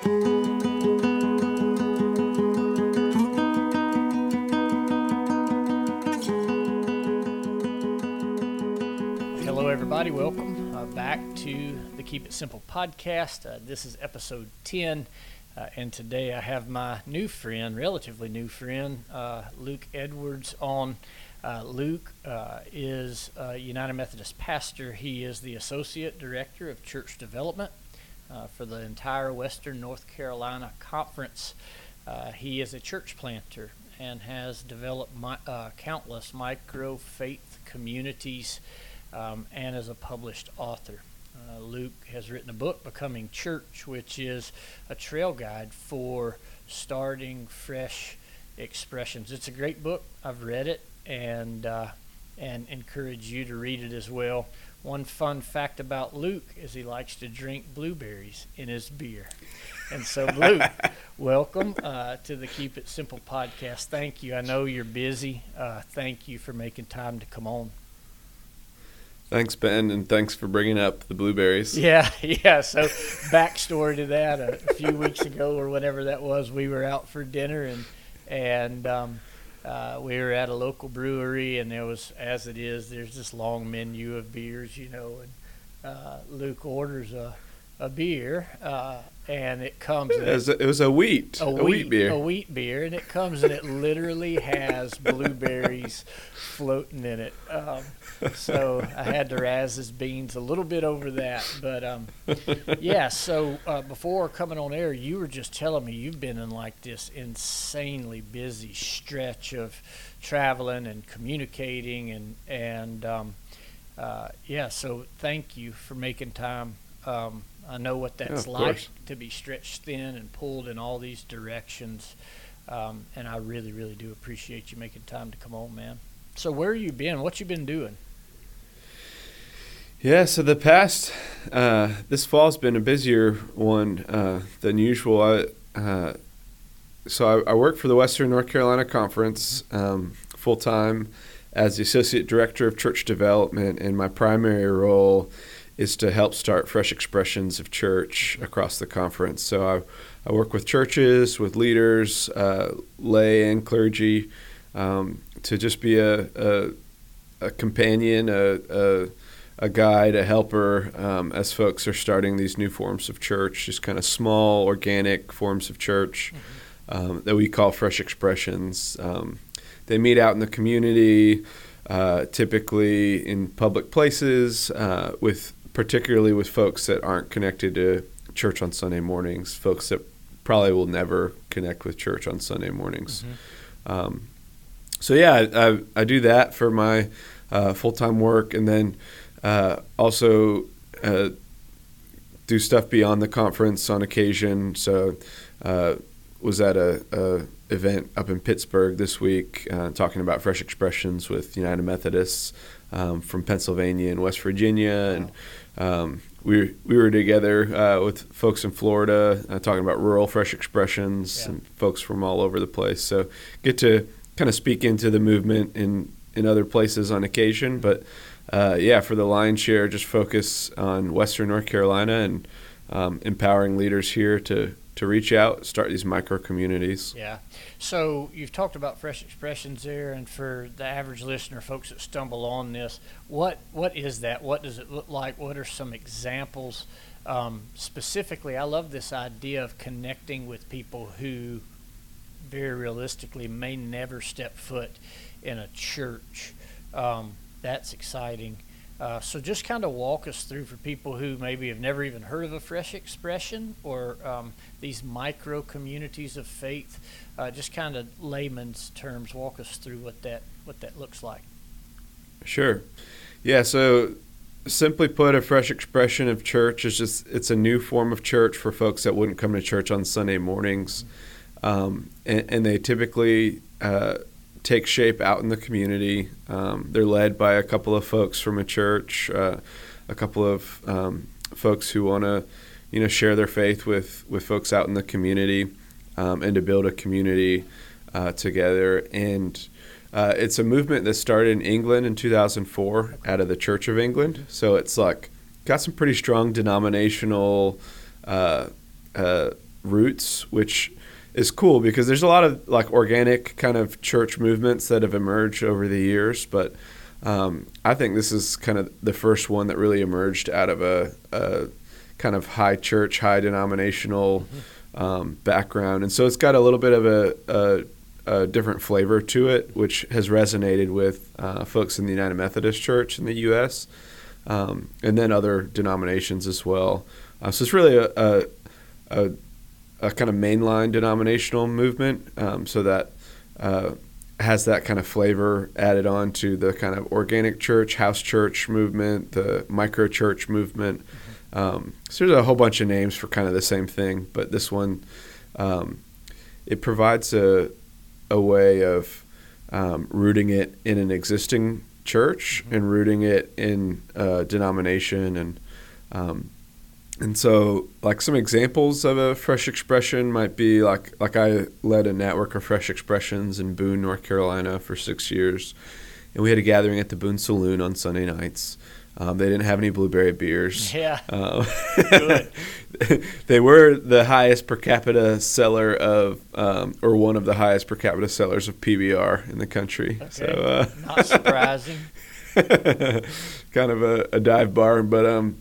Hello, everybody. Welcome uh, back to the Keep It Simple podcast. Uh, this is episode 10, uh, and today I have my new friend, relatively new friend, uh, Luke Edwards on. Uh, Luke uh, is a United Methodist pastor. He is the Associate Director of Church Development for the entire Western North Carolina Conference. he is a church planter and has developed my, countless micro faith communities um, and as a published author. Uh, Luke has written a book, Becoming Church, which is a trail guide for starting fresh expressions. It's a great book. I've read it and uh, and encourage you to read it as well. One fun fact about Luke is he likes to drink blueberries in his beer. And so, Luke, welcome uh, to the Keep It Simple podcast. Thank you. I know you're busy. Uh, thank you for making time to come on. Thanks, Ben, and thanks for bringing up the blueberries. Yeah, yeah. So, backstory to that: a, a few weeks ago, or whatever that was, we were out for dinner, and and um, uh, we were at a local brewery, and there was, as it is, there's this long menu of beers, you know, and uh, Luke orders a a beer, uh, and it comes. It was, a, it was a wheat, a, a wheat, wheat, beer, a wheat beer, and it comes and it literally has blueberries floating in it. Um, so I had to razz his beans a little bit over that, but um, yeah. So uh, before coming on air, you were just telling me you've been in like this insanely busy stretch of traveling and communicating and and um, uh, yeah. So thank you for making time. I know what that's yeah, like course. to be stretched thin and pulled in all these directions. Um, and I really, really do appreciate you making time to come on, man. So where you been? What you been doing? Yeah, so the past uh, this fall's been a busier one uh, than usual. I, uh, so I, I, work for the Western North Carolina Conference um, full time as the associate director of church development, and my primary role is to help start fresh expressions of church across the conference. So I, I work with churches, with leaders, uh, lay and clergy, um, to just be a, a, a companion, a, a, a, guide, a helper um, as folks are starting these new forms of church, just kind of small, organic forms of church mm-hmm. um, that we call fresh expressions. Um, they meet out in the community. Uh, typically in public places uh, with particularly with folks that aren't connected to church on Sunday mornings, folks that probably will never connect with church on Sunday mornings. Mm-hmm. Um, so yeah, I, I, do that for my uh, full time work, and then uh, also uh, do stuff beyond the conference on occasion. So uh, was at a, a, event up in Pittsburgh this week, uh, talking about fresh expressions with United Methodists um, from Pennsylvania and West Virginia, and um, we we were together uh, with folks in Florida uh, talking about rural fresh expressions yeah. and folks from all over the place. So get to kind of speak into the movement in in other places on occasion, but uh, yeah, for the lion's share, just focus on Western North Carolina and um, empowering leaders here to to reach out, start these micro communities. Yeah. So you've talked about fresh expressions there, and for the average listener, folks that stumble on this, what what is that? What does it look like? What are some examples? Um, specifically, I love this idea of connecting with people who, very realistically, may never step foot in a church. Um, that's exciting. Uh, so just kind of walk us through for people who maybe have never even heard of a fresh expression or um, these micro communities of faith. Uh, just kind of layman's terms, walk us through what that what that looks like. Sure. Yeah. So simply put, a fresh expression of church is just it's a new form of church for folks that wouldn't come to church on Sunday mornings, um, and, and, they typically uh, take shape out in the community. Um, they're led by a couple of folks from a church, uh, a couple of um, folks who want to, you know, share their faith with with folks out in the community, um, and to build a community uh, together. And uh, it's a movement that started in England in 2004 out of the Church of England. So it's like got some pretty strong denominational uh, uh, roots, which is cool because there's a lot of like organic kind of church movements that have emerged over the years, but um, I think this is kind of the first one that really emerged out of a, a kind of high church, high denominational mm-hmm. um, background, and so it's got a little bit of a, a, a different flavor to it, which has resonated with uh, folks in the United Methodist Church in the U.S. Um, and then other denominations as well. Uh, so it's really a, a, a, a, kind of mainline denominational movement, um, so that uh, has that kind of flavor added on to the kind of organic church, house church movement, the micro church movement. Mm-hmm. Um, so there's a whole bunch of names for kind of the same thing, but this one, um, it provides a, a way of um, rooting it in an existing church mm-hmm. and rooting it in a denomination and um, and so, like some examples of a fresh expression might be like like I led a network of fresh expressions in Boone, North Carolina, for six years, and we had a gathering at the Boone Saloon on Sunday nights. Um, they didn't have any blueberry beers. Yeah, um, they were the highest per capita seller of, um, or one of the highest per capita sellers of PBR in the country. Okay. So, uh, not surprising. kind of a, a dive bar, but um,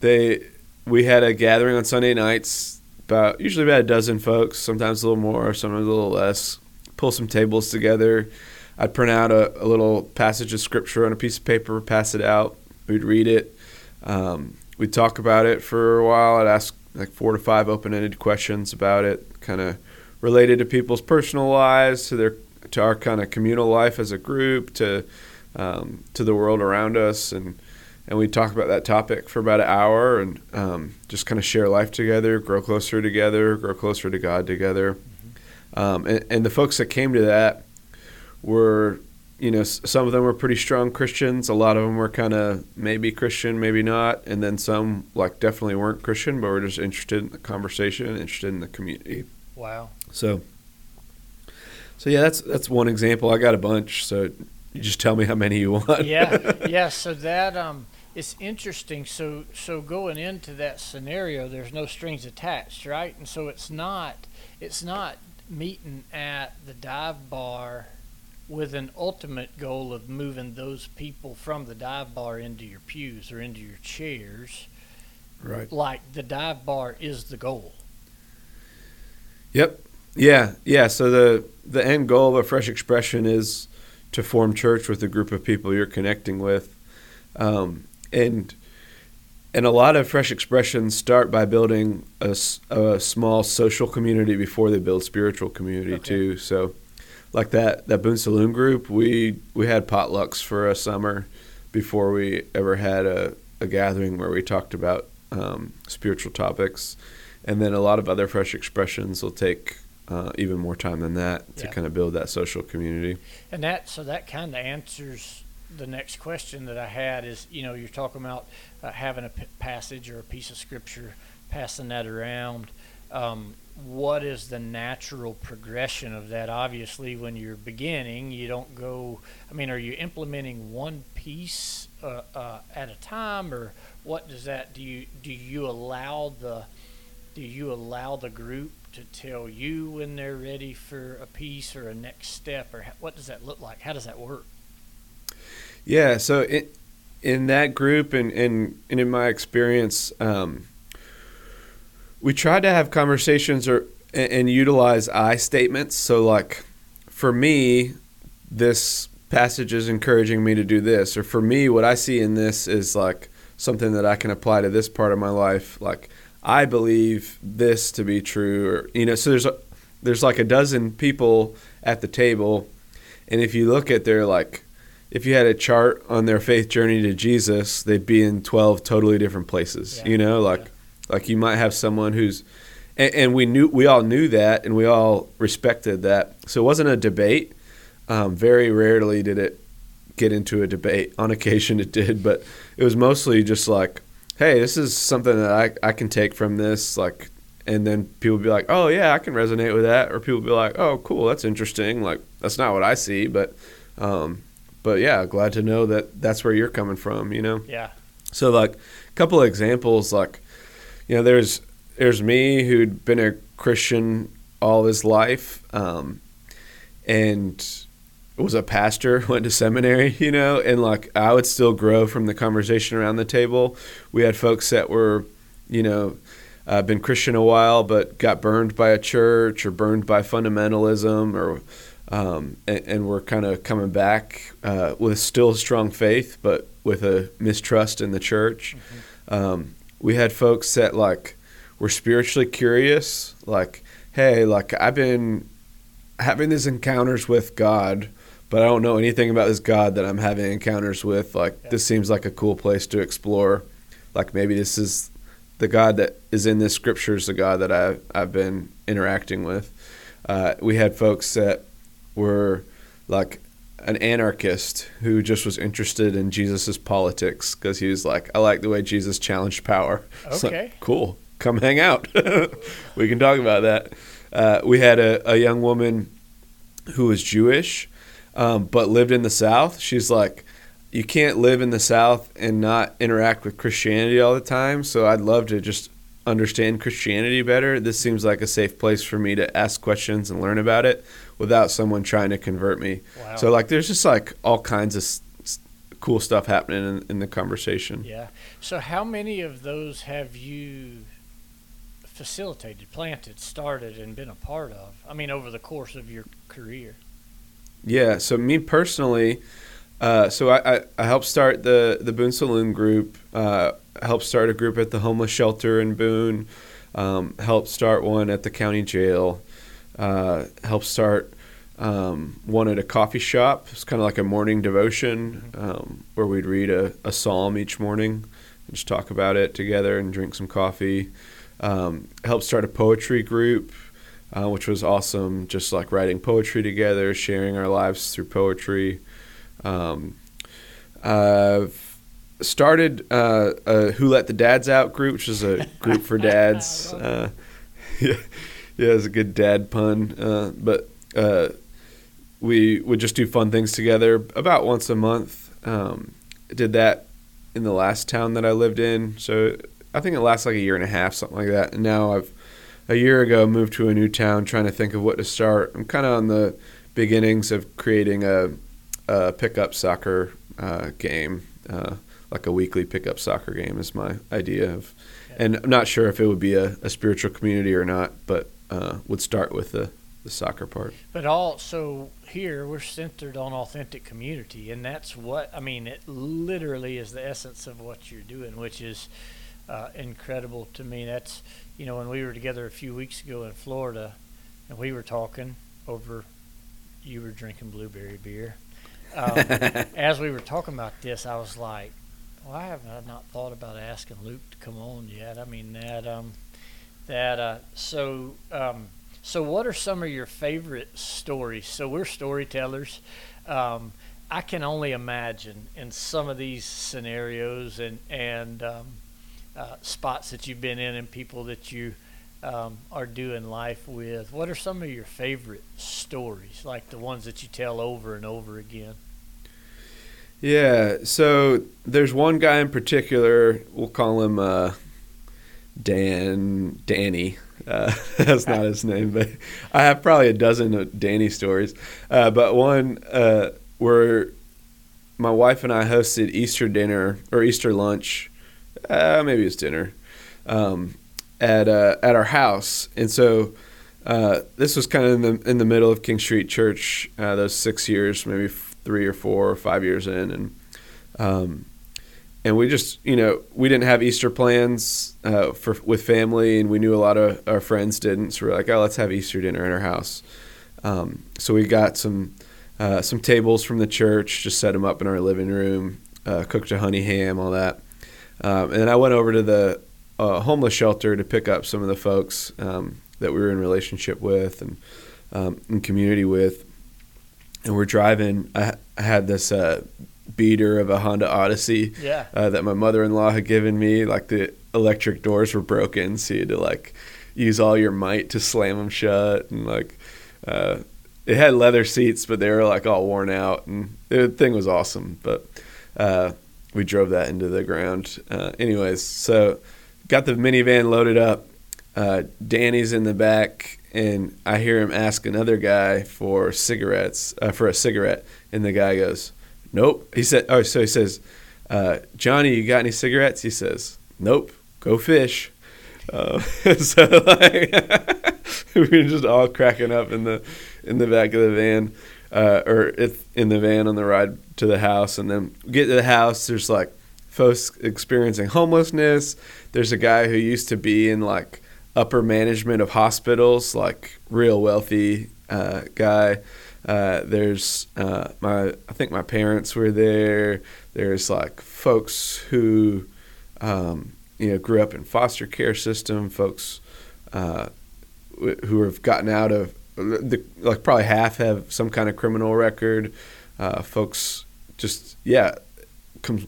they we had a gathering on Sunday nights, about usually about a dozen folks, sometimes a little more, sometimes a little less. Pull some tables together. I'd print out a, a little passage of scripture on a piece of paper, pass it out. We'd read it. Um, we'd talk about it for a while. I'd ask like four to five open-ended questions about it, kind of related to people's personal lives, to their to our kind of communal life as a group, to um, to the world around us, and and we talk about that topic for about an hour and um, just kind of share life together, grow closer together, grow closer to God together. Mm-hmm. Um, and, and, the folks that came to that were, you know, some of them were pretty strong Christians. A lot of them were kind of maybe Christian, maybe not. And then some, like, definitely weren't Christian, but were just interested in the conversation, interested in the community. Wow. So, so yeah, that's that's one example. I got a bunch. So you just tell me how many you want. yeah, yeah. So that um, it's interesting. So so going into that scenario, there's no strings attached, right? And so it's not it's not meeting at the dive bar with an ultimate goal of moving those people from the dive bar into your pews or into your chairs. Right. Like the dive bar is the goal. Yep. Yeah. Yeah. So the the end goal of a fresh expression is to form church with a group of people you're connecting with. Um, and and a lot of fresh expressions start by building a, a small social community before they build spiritual community okay. too. So, like that that Boone Saloon group, we we had potlucks for a summer before we ever had a, a gathering where we talked about um, spiritual topics, and then a lot of other fresh expressions will take uh, even more time than that to yeah. kind of build that social community. And that so that kind of answers the next question that I had is, you know, you're talking about uh, having a p- passage or a piece of scripture, passing that around. Um, what is the natural progression of that? Obviously, when you're beginning, you don't go. I mean, are you implementing one piece uh, uh, at a time, or what does that? Do you do you allow the do you allow the group to tell you when they're ready for a piece or a next step, or what does that look like? How does that work? Yeah, so in that group and, and, and in my experience, um, we try to have conversations or and, and utilize I statements. So, like for me, this passage is encouraging me to do this, or for me, what I see in this is like something that I can apply to this part of my life. Like I believe this to be true, or you know, so there's a, there's like a dozen people at the table, and if you look at their like if you had a chart on their faith journey to Jesus, they'd be in 12 totally different places. Yeah. You know, like yeah. like you might have someone who's and, and, we knew we all knew that and we all respected that. So it wasn't a debate. Um, very rarely did it get into a debate. On occasion it did, but it was mostly just like, hey, this is something that I, I can take from this like and then people be like, "Oh yeah, I can resonate with that," or people be like, "Oh, cool, that's interesting." Like that's not what I see, but um, but yeah, glad to know that that's where you're coming from. You know. Yeah. So like a couple of examples, like you know, there's there's me who'd been a Christian all his life, um, and was a pastor, went to seminary, you know, and like I would still grow from the conversation around the table. We had folks that were, you know, uh, been Christian a while, but got burned by a church or burned by fundamentalism, or um, and, and we're kind of coming back uh, with still strong faith, but with a mistrust in the church. Mm-hmm. Um, we had folks that like were spiritually curious, like, hey, like I've been having these encounters with God but I don't know anything about this God that I'm having encounters with. Like yeah. this seems like a cool place to explore. Like maybe this is the God that is in this scripture is the God that I've I've been interacting with. Uh, we had folks that were like an anarchist who just was interested in Jesus's politics because he was like, I like the way Jesus challenged power. Okay, like, cool. Come hang out. we can talk about that. Uh, we had a, a young woman who was Jewish um, but lived in the South. She's like, you can't live in the South and not interact with Christianity all the time. So I'd love to just understand Christianity better. This seems like a safe place for me to ask questions and learn about it without someone trying to convert me. Wow. So like, there's just like all kinds of s- cool stuff happening in, in the conversation. Yeah. So how many of those have you facilitated, planted, started, and been a part of? I mean, over the course of your career. Yeah. So me personally, uh, so I, I, I, helped start the the Boone Saloon group. Uh, helped start a group at the homeless shelter in Boone. Um, helped start one at the county jail. Uh, helped start um, one at a coffee shop. It's kind of like a morning devotion um, where we'd read a, a, psalm each morning and just talk about it together and drink some coffee. Um, helped start a poetry group uh, which was awesome. Just like writing poetry together, sharing our lives through poetry. Um, I've started uh, a Who Let the Dads Out group, which is a group for dads. Uh, yeah, yeah, it's a good dad pun. Uh, but uh, we would just do fun things together about once a month. Um, did that in the last town that I lived in. So I think it lasts like a year and a half, something like that. And now I've a year ago moved to a new town trying to think of what to start. I'm kind of on the beginnings of creating a, a pickup soccer uh, game, uh, like a weekly pickup soccer game is my idea of. And I'm not sure if it would be a, a spiritual community or not, but uh, would start with the, the soccer part. But also here we're centered on authentic community, and that's what I mean. It literally is the essence of what you're doing, which is uh, incredible to me. That's you know, when we were together a few weeks ago in Florida, and we were talking over, you were drinking blueberry beer. Um, as we were talking about this, I was like, "Why have I not thought about asking Luke to come on yet?" I mean that um, that uh, so um, so. What are some of your favorite stories? So we're storytellers. Um, I can only imagine in some of these scenarios and and um, uh, spots that you've been in and people that you um, are doing life with. What are some of your favorite stories, like the ones that you tell over and over again? Yeah, so there's one guy in particular. We'll call him uh, Dan. Danny. Uh, that's not his name, but I have probably a dozen of Danny stories. Uh, but one uh, where my wife and I hosted Easter dinner or Easter lunch uh, maybe it's dinner, um, at uh, at our house, and so uh, this was kind of in the in the middle of King Street Church. Uh, those six years, maybe three or four or five years in, and um, and we just you know we didn't have Easter plans uh, for with family, and we knew a lot of our friends didn't. So we're like, oh, let's have Easter dinner in our house. Um, so we got some uh, some tables from the church, just set them up in our living room, uh, cooked a honey ham, all that. Um, and I went over to the uh, homeless shelter to pick up some of the folks um, that we were in relationship with and um, in community with. And we're driving. I, I had this uh, beater of a Honda Odyssey yeah. uh, that my mother-in-law had given me. Like the electric doors were broken, so you had to like use all your might to slam them shut. And like uh, it had leather seats, but they were like all worn out, and the thing was awesome. But uh, we drove that into the ground. Uh, anyways, so got the minivan loaded up. uh, Danny's in the back, and I hear him ask another guy for cigarettes uh, for a cigarette, and the guy goes, "Nope." He said, "Oh, so he says, uh, Johnny, you got any cigarettes?" He says, "Nope. Go fish." Uh, so like we were just all cracking up in the in the back of the van, uh, or in the van on the ride to the house, and then get to the house. There's like folks experiencing homelessness. There's a guy who used to be in like upper management of hospitals, like real wealthy uh, guy. Uh, there's uh, my I think my parents were there. There's like folks who um, you know grew up in foster care system. Folks uh, who have gotten out of the, like probably half have some kind of criminal record. Uh, folks just yeah,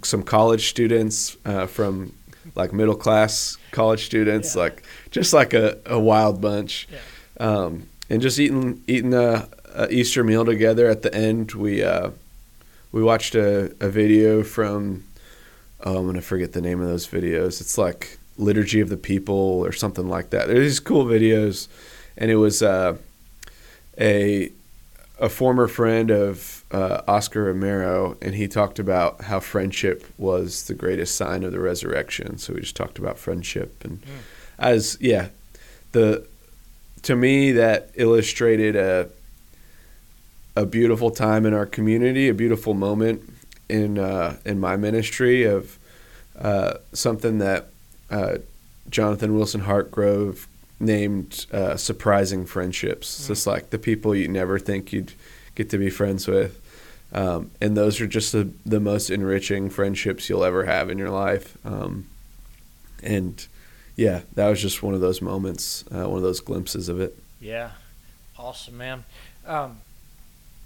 some college students uh, from like middle class college students, yeah. like just like a, a wild bunch, yeah. um, and just eating eating a, a, Easter meal together. At the end, we uh, we watched a, a video from oh, I'm gonna forget the name of those videos. It's like Liturgy of the People or something like that. There's these cool videos, and it was uh, a a former friend of uh, Oscar Romero, and he talked about how friendship was the greatest sign of the resurrection. So we just talked about friendship, and mm. as yeah, the to me that illustrated a a beautiful time in our community, a beautiful moment in uh, in my ministry of uh, something that uh, Jonathan Wilson Hartgrove named uh, surprising friendships. Mm. Just like the people you never think you'd get to be friends with. Um, and those are just the, the most enriching friendships you'll ever have in your life. Um, and yeah, that was just one of those moments, uh, one of those glimpses of it. Yeah, awesome, man. Um,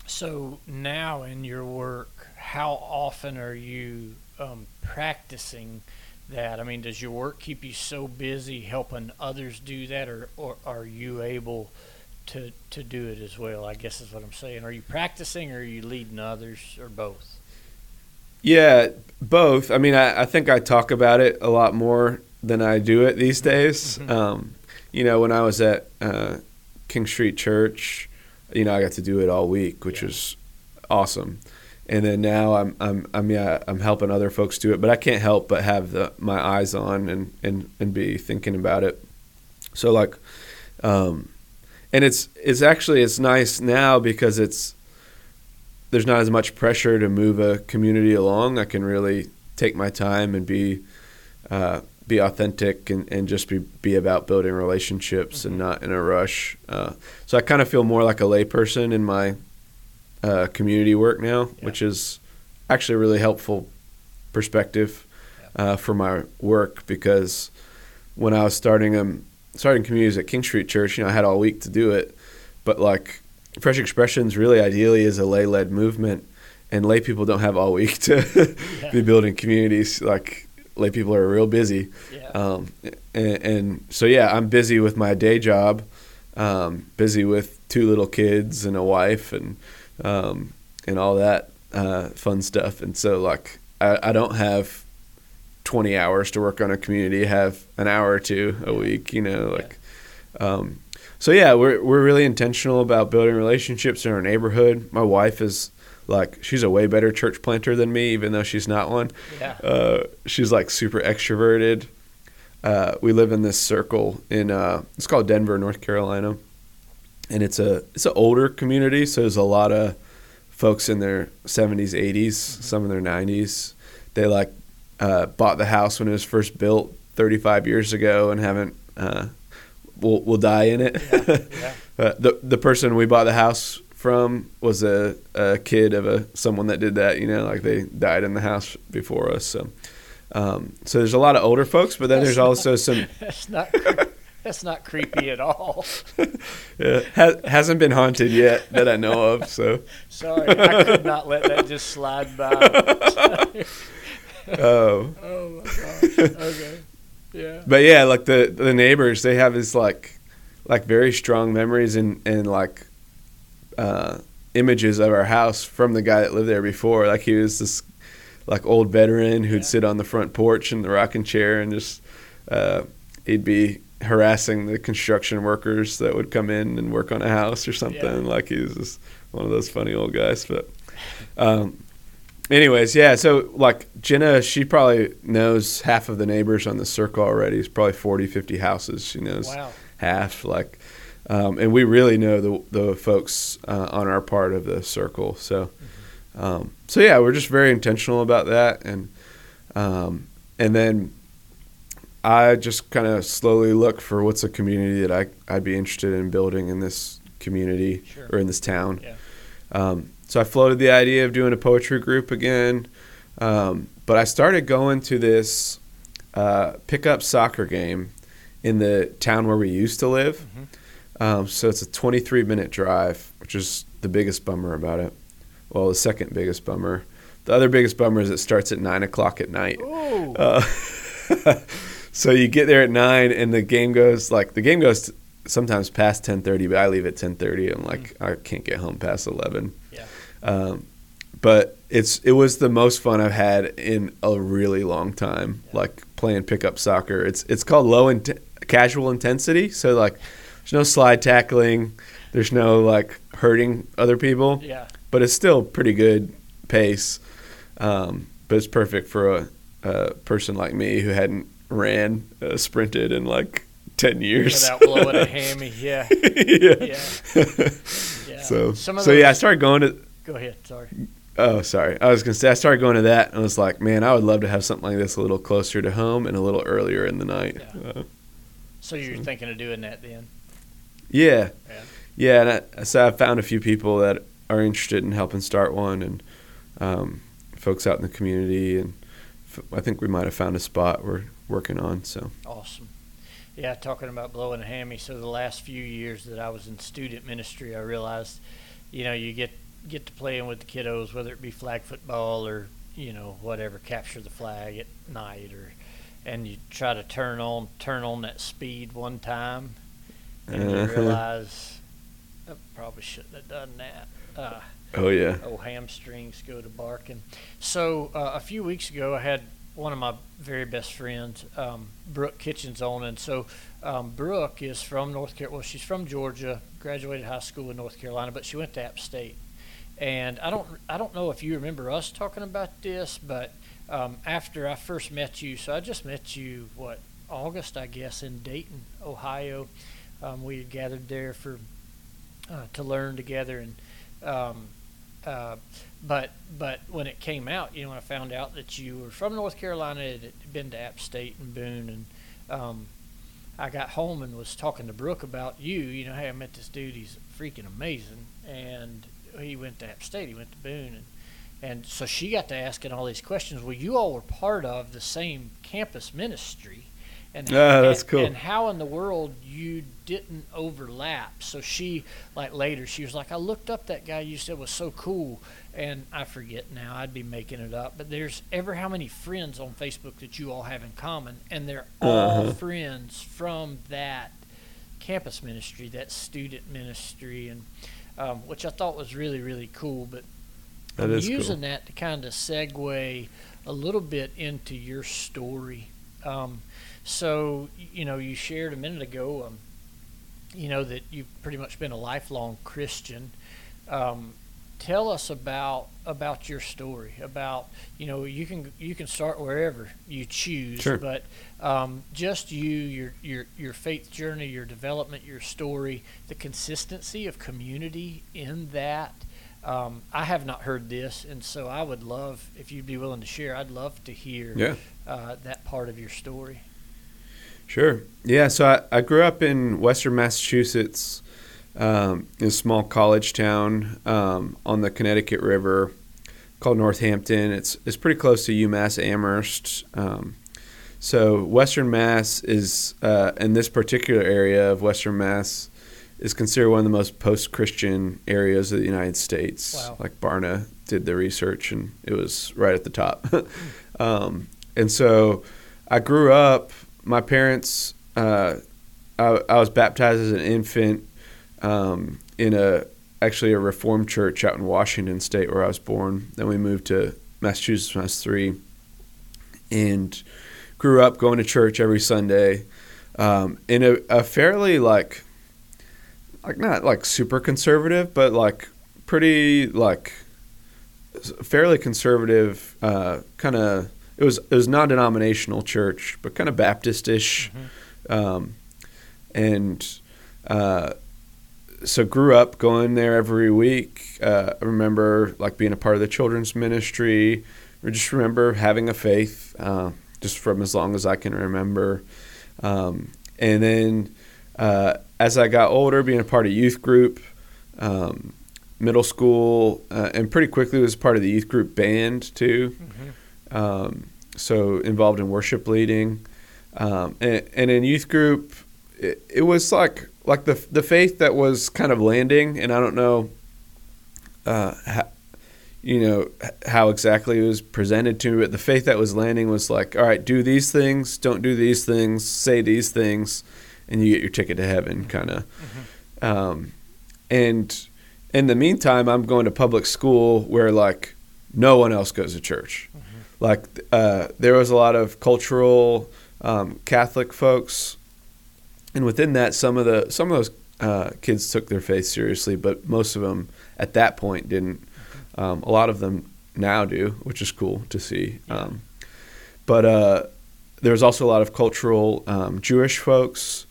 so now in your work, how often are you um, practicing that? I mean, does your work keep you so busy helping others do that, or, or are you able to to do it as well? I guess is what I'm saying. Are you practicing, or are you leading others, or both? Yeah, both. I mean, I, I think I talk about it a lot more than I do it these days. Mm-hmm. Um, you know, when I was at uh, King Street Church, you know, I got to do it all week, which yeah. was awesome and then now I'm I'm I'm yeah I'm helping other folks do it, but I can't help but have the my eyes on and and and be thinking about it. So like, um, and it's it's actually it's nice now because it's there's not as much pressure to move a community along. I can really take my time and be uh, be authentic and, and just be, be about building relationships mm-hmm. and not in a rush. Uh, so I kind of feel more like a layperson in my uh, community work now, yeah. which is actually a really helpful perspective uh, for my work because when I was starting um starting communities at King Street Church, you know, I had all week to do it, but like Fresh Expressions really ideally is a lay led movement, and lay people don't have all week to yeah. be building communities. Like lay people are real busy, yeah. um, and, and, so yeah, I'm busy with my day job, um, busy with two little kids and a wife and um, and all that uh, fun stuff. And so, like, I, I, don't have 20 hours to work on a community. I have an hour or two a week, you know, like. Um, so yeah, we're we're really intentional about building relationships in our neighborhood. My wife is like she's a way better church planter than me, even though she's not one. Yeah. Uh, she's like super extroverted. Uh, we live in this circle in uh, it's called Denver, North Carolina, and it's a it's an older community, so there's a lot of folks in their 70s, 80s, mm-hmm. some in their 90s. They like uh, bought the house when it was first built 35 years ago and haven't uh, will will die in it. Yeah, yeah. uh, the the person we bought the house from was a, a kid of a someone that did that. You know, like they died in the house before us. So. Um, so there's a lot of older folks, but then that's there's not, also some. That's not that's not creepy at all. yeah, ha- hasn't been haunted yet that I know of. So sorry, I could not let that just slide by. oh. Oh my gosh. Okay. Yeah. But yeah, like the the neighbors, they have this like like very strong memories and and like uh, images of our house from the guy that lived there before. Like he was this like old veteran who'd yeah. sit on the front porch in the rocking chair and just uh, he'd be harassing the construction workers that would come in and work on a house or something. Yeah. Like he was just one of those funny old guys. But, um, anyways, yeah. So like Jenna, she probably knows half of the neighbors on the circle already. It's probably 40, 50 houses. She knows Wow. half. Like, um, and we really know the the folks uh, on our part of the circle. So, um, so yeah, we're just very intentional about that, and um, and then I just kind of slowly look for what's a community that I I'd be interested in building in this community Sure. or in this town. Yeah. Um, so I floated the idea of doing a poetry group again, um, but I started going to this uh, pickup soccer game in the town where we used to live. Mhm. Um, so it's a 23 minute drive, which is the biggest bummer about it. Well, the second biggest bummer. The other biggest bummer is it starts at nine o'clock at night. Uh, so you get there at nine, and the game goes like the game goes sometimes past ten thirty, but I leave at ten thirty. I'm like I can't get home past eleven. Yeah. Um, but it's it was the most fun I've had in a really long time. Yeah. Like playing pickup soccer. It's it's called low int- casual intensity. So like there's no slide tackling. There's no like hurting other people yeah. but it's still pretty good pace. Um, but it's perfect for a, a person like me who hadn't ran, uh, sprinted in like ten years Without blowing a hammy. Yeah. yeah. Yeah. Yeah. So, so yeah, I started going to. Go ahead. Sorry. Oh, sorry. I was gonna say I started going to that, and I was like, man, I would love to have something like this a little closer to home and a little earlier in the night. Yeah. Uh, So you're thinking of doing that then? Yeah, Yeah. yeah. And I, so I found a few people that are interested in helping start one, and um, folks out in the community, and f- I think we might have found a spot we're working on. So Awesome. Yeah, talking about blowing a hammy. So the last few years that I was in student ministry, I realized, you know, you get get to playing with the kiddos, whether it be flag football or you know whatever, capture the flag at night, or and you try to turn on turn on that speed one time, and you Uh-huh. realize I probably shouldn't have done that. Uh, oh yeah, oh hamstrings go to barking. So uh, a few weeks ago, I had one of my very best friends, um, Brooke Kitchens, on, and so um, Brooke is from North Carolina. Well, she's from Georgia, graduated high school in North Carolina, but she went to App State. And I don't, I don't know if you remember us talking about this, but um, after I first met you, so I just met you what August, I guess, in Dayton, Ohio. Um, we had gathered there for uh, to learn together, and um, uh, but but when it came out, you know, I found out that you were from North Carolina, and had been to App State and Boone, and um, I got home and was talking to Brooke about you. You know, hey, I met this dude. He's freaking amazing, and he went to App State. He went to Boone, and and so she got to asking all these questions. Well, you all were part of the same campus ministry, and Ah, that's and- cool. And how in the world you didn't overlap? So she like later she was like, I looked up that guy you said was so cool, and I forget now. I'd be making it up, but there's ever how many friends on Facebook that you all have in common, and they're all Uh-huh. friends from that campus ministry, that student ministry, and um, which I thought was really really cool. But that I'm using cool. that to kind of segue a little bit into your story. Um, so, you know, you shared a minute ago, um, you know, that you've pretty much been a lifelong Christian. Um, tell us about about your story. About you know, you can you can start wherever you choose, Sure. but um, just you, your your your faith journey, your development, your story, the consistency of community in that. Um, I have not heard this, and so I would love if you'd be willing to share. I'd love to hear Yeah. Uh, that part of your story. Sure. Yeah. So I, I grew up in Western Massachusetts, um, in a small college town um, on the Connecticut River called Northampton. It's it's pretty close to UMass Amherst. Um, so Western Mass is uh, in this particular area of Western Mass is considered one of the most post-Christian areas of the United States. Wow. Like Barna did the research, and it was right at the top. um, and so I grew up. My parents. Uh, I, I was baptized as an infant um, in a actually a Reformed church out in Washington State where I was born. Then we moved to Massachusetts when I was three, and grew up going to church every Sunday. um, in a, a fairly like like not like super conservative, but like pretty like fairly conservative uh, kind of it was it was non-denominational church, but kind of Baptistish, mm-hmm. um, and uh, so grew up going there every week. Uh, I remember like being a part of the children's ministry. I just remember having a faith uh, just from as long as I can remember, um, and then uh, as I got older, being a part of youth group. Um, middle school, uh, and pretty quickly was part of the youth group band too. Mm-hmm. Um, so involved in worship leading, um, and, and, in youth group, it, it, was like like the the faith that was kind of landing, and I don't know, uh, how, you know how exactly it was presented to me, but the faith that was landing was like, all right, do these things, don't do these things, say these things, and you get your ticket to heaven, kind of. Mm-hmm. Um, and in the meantime, I'm going to public school where like no one else goes to church. Mm-hmm. Like uh, there was a lot of cultural um, Catholic folks, and within that, some of the some of those uh, kids took their faith seriously, but most of them at that point didn't. Um, a lot of them now do, which is cool to see. Yeah. Um, but uh, there was also a lot of cultural um, Jewish folks,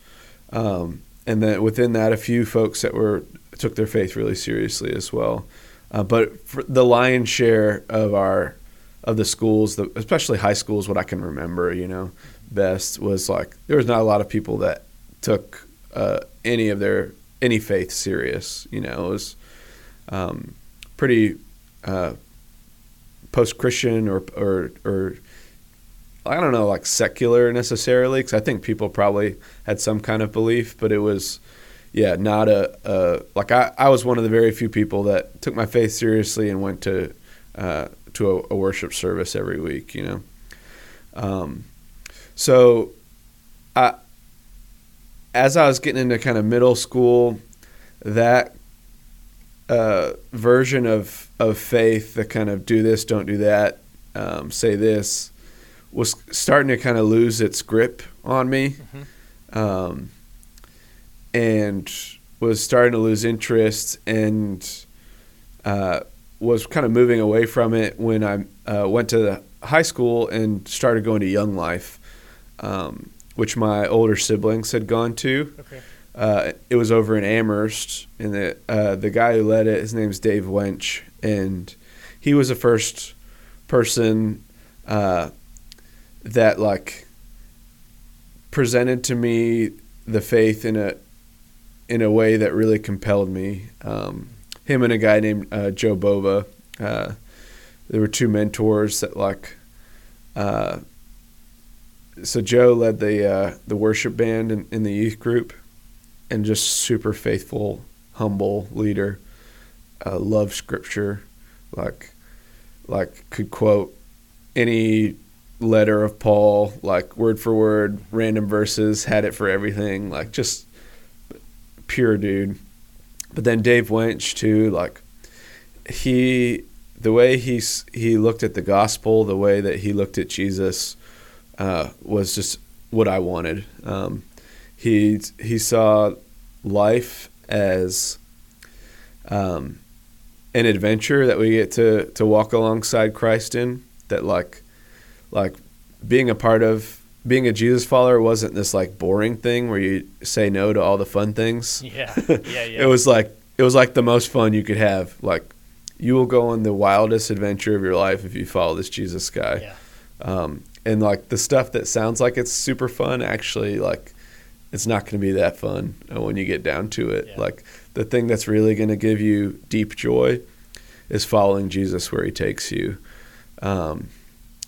um, and then within that, a few folks that were took their faith really seriously as well. Uh, but the lion's share of our of the schools, the, especially high schools, what I can remember, you know, best was like there was not a lot of people that took uh, any of their any faith serious. You know, it was um, pretty uh, post Christian or or or I don't know, like secular necessarily, because I think people probably had some kind of belief, but it was yeah, not a, a, like I, I was one of the very few people that took my faith seriously and went to uh, to a, a, worship service every week. You know, um, so I as I was getting into kind of middle school, that uh, version of of faith, the kind of do this, don't do that, um, say this, was starting to kind of lose its grip on me. Mm-hmm. Um, and was starting to lose interest and uh, was kind of moving away from it when I uh, went to high school and started going to Young Life, um, which my older siblings had gone to. Okay. Uh, it was over in Amherst, and the uh, the guy who led it, his name's Dave Wench, and he was the first person uh, that like presented to me the faith in a in a way that really compelled me. Um, him and a guy named uh, Joe Bova. Uh, there were two mentors that like. Uh, so Joe led the uh, the worship band in, in, the youth group, and just super faithful, humble leader. Uh, loved scripture, like like could quote any letter of Paul, like word for word, random verses, had it for everything. Like just pure dude. But then Dave Wench too, like he, the way he's he looked at the gospel, the way that he looked at Jesus, uh, was just what I wanted. Um, he he saw life as um, an adventure that we get to to walk alongside Christ in. That like like being a part of being a Jesus follower wasn't this like boring thing where you say no to all the fun things. Yeah, yeah, yeah. it was like it was like the most fun you could have. Like you will go on the wildest adventure of your life if you follow this Jesus guy. Yeah. Um, and like the stuff that sounds like it's super fun, actually, like it's not going to be that fun when you get down to it. Yeah. Like the thing that's really going to give you deep joy is following Jesus where He takes you. Um,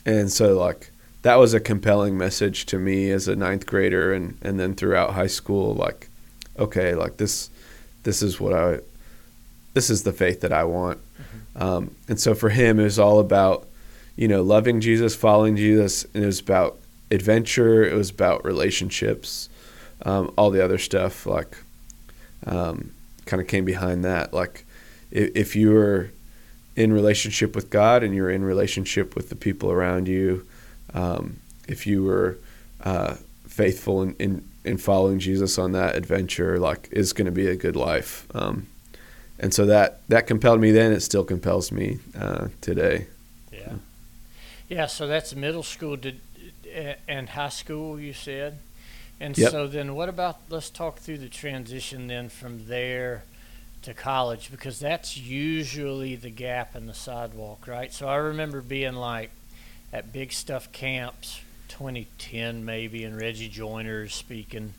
and so like that was a compelling message to me as a ninth grader and, and then throughout high school like okay like this this is what i this is the faith that i want. Mm-hmm. um, and so for him it was all about you know loving jesus following jesus. And it was about adventure. It was about relationships. Um, all the other stuff like um, kind of came behind that. Like if, if you were in relationship with god and you're in relationship with the people around you um, if you were uh, faithful in, in, in following Jesus on that adventure like is going to be a good life. Um, and so that that compelled me then. It still compels me uh, today. Yeah, yeah. So that's middle school did, and high school. You said, and Yep. so then what about? Let's talk through the transition then from there to college because that's usually the gap in the sidewalk, right? So I remember being like at Big Stuf camps, 2010 maybe, and Reggie Joiner's speaking.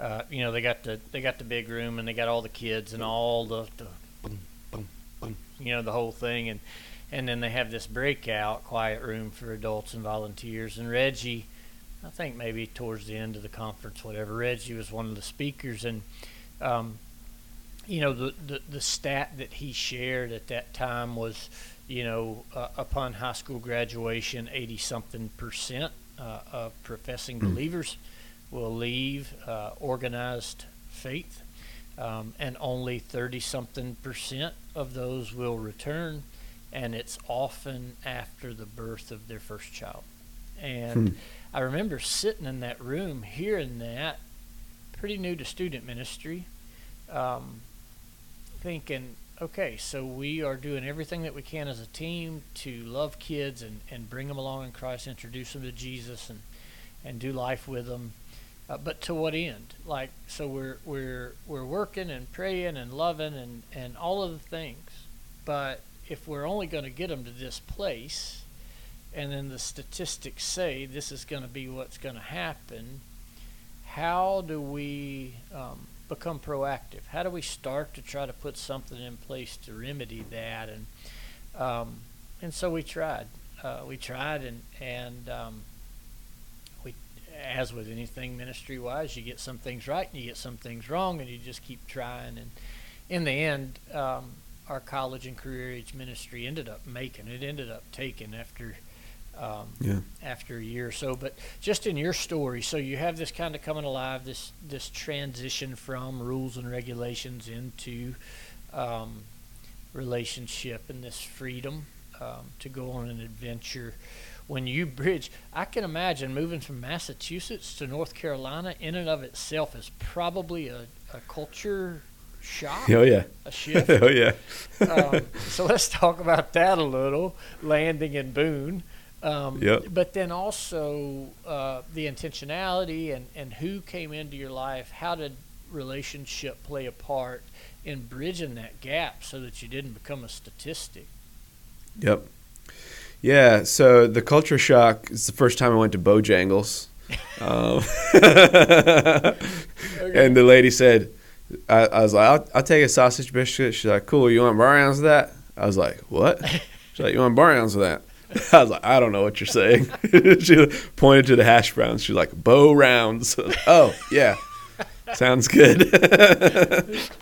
Uh, you know, they got the they got the big room and they got all the kids and all the, the boom, boom, boom, you know, the whole thing, and and then they have this breakout quiet room for adults and volunteers. And Reggie, I think maybe towards the end of the conference, whatever, Reggie was one of the speakers, and um, you know, the, the the stat that he shared at that time was, you know, uh, upon high school graduation, eighty something percent uh, of professing Mm. believers will leave uh, organized faith, um, and only 30 something percent of those will return, and it's often after the birth of their first child. And Hmm. I remember sitting in that room hearing that, pretty new to student ministry, um, thinking, okay, so we are doing everything that we can as a team to love kids and, and bring them along in Christ, introduce them to Jesus, and, and do life with them. Uh, but to what end? Like, so we're we're we're working and praying and loving and and all of the things. But if we're only going to get them to this place, and then the statistics say this is going to be what's going to happen, how do we um, become proactive? How do we start to try to put something in place to remedy that? And um, and so we tried. Uh, we tried, and and um, we, as with anything ministry wise, you get some things right and you get some things wrong, and you just keep trying. And in the end, um, our college and career age ministry ended up making it. Ended up taking after um, Yeah. after a year or so. But just in your story, so you have this kind of coming alive, this this transition from rules and regulations into um, relationship and this freedom um, to go on an adventure. When you bridge, I can imagine moving from Massachusetts to North Carolina in and of itself is probably a, a culture shock, Oh yeah. a shift oh yeah. um, so let's talk about that a little. Landing in Boone. Um, Yep. But then also uh, the intentionality and, and who came into your life. How did relationship play a part in bridging that gap so that you didn't become a statistic? Yep. Yeah. So the culture shock is the first time I went to Bojangles. Um, and the lady said, I, I was like, I'll, I'll take a sausage biscuit. She's like, cool. You want bar rounds with that? I was like, what? She's like, you want bar rounds with that? I was like, I don't know what you're saying. she pointed to the hash browns. She's like, bow rounds. Like, oh, yeah. Sounds good.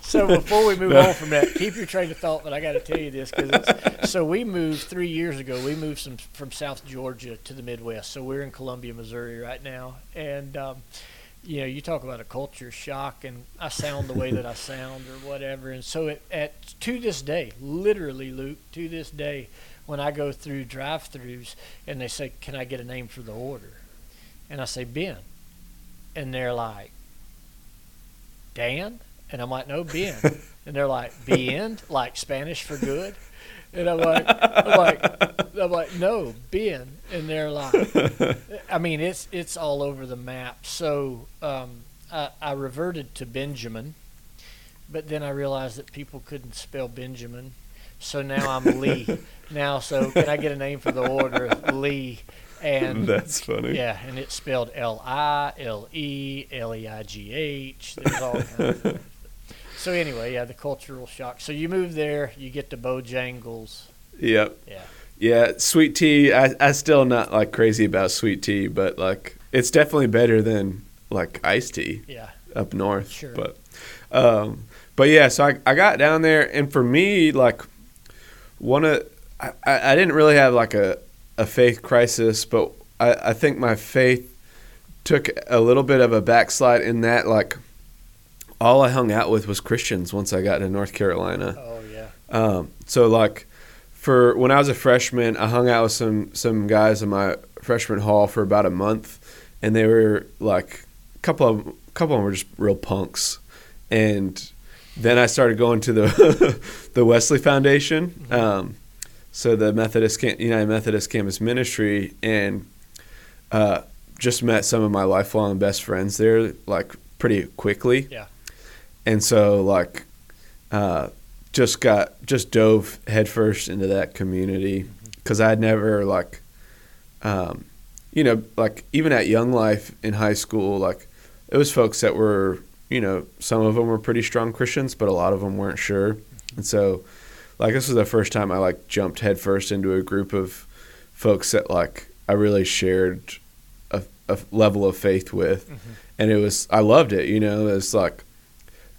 So before we move on from that, keep your train of thought. But I got to tell you this because so we moved three years ago. We moved some from South Georgia to the Midwest. So we're in Columbia, Missouri right now, and um, you know, you talk about a culture shock, and I sound the way that I sound or whatever. And so it, at to this day, literally, Luke, to this day, when I go through drive-throughs and they say, "Can I get a name for the order?" and I say Ben, and they're like, Dan? And I'm like, no, Ben. and they're like, Ben, like Spanish for good. And I'm like, I'm like, I'm like, no, Ben. And they're like, I mean, it's it's all over the map. So um, I, I reverted to Benjamin, but then I realized that people couldn't spell Benjamin. So now I'm Lee. now, so can I get a name for the order? Lee. And That's funny. yeah, and it's spelled L I L E L E I G H. There's all kinds of. So anyway, yeah, the cultural shock. So you move there, you get to Bojangles. Yep. Yeah. Yeah, sweet tea. I I still not like crazy about sweet tea, but like it's definitely better than like iced tea Yeah. up north. Sure. But um but yeah, so I I got down there and for me like one of I, I didn't really have like a a faith crisis, but I I think my faith took a little bit of a backslide in that like all I hung out with was Christians once I got to North Carolina. Oh yeah. Um, so like for when I was a freshman, I hung out with some some guys in my freshman hall for about a month, and they were like a couple of couple of them were just real punks, and then I started going to the the Wesley Foundation, Mm-hmm. um, so the Methodist United Methodist Campus Ministry, and uh, just met some of my lifelong best friends there, like pretty quickly. Yeah. And so like, uh, just got just dove headfirst into that community because I had never like, um, you know, like even at Young Life in high school, like it was folks that were, you know, some of them were pretty strong Christians, but a lot of them weren't sure. And so, like, this was the first time I like jumped headfirst into a group of folks that like I really shared a, a level of faith with, and it was I loved it. You know, it's like,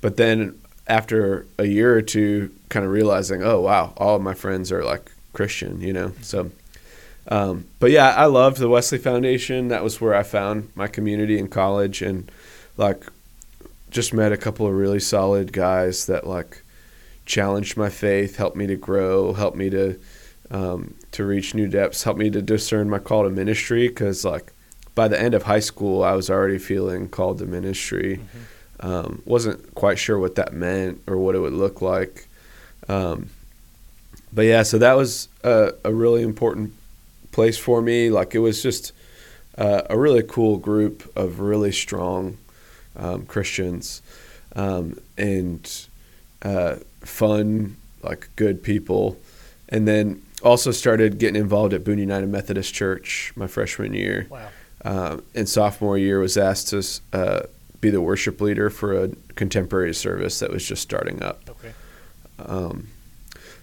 but then after a year or two, kind of realizing, oh wow, all of my friends are like Christian. You know, so. Um, but yeah, I loved the Wesley Foundation. That was where I found my community in college, and like, just met a couple of really solid guys that like challenged my faith, helped me to grow, helped me to um, to reach new depths, helped me to discern my call to ministry. Because like by the end of high school, I was already feeling called to ministry. Um, wasn't quite sure what that meant or what it would look like. Um, but yeah, so that was a, a really important place for me. Like it was just uh, a really cool group of really strong um, Christians um, and uh, fun, like good people. And then also started getting involved at Boone United Methodist Church my freshman year. Wow. Um, and sophomore year was asked to uh, be the worship leader for a contemporary service that was just starting up. Okay. Um,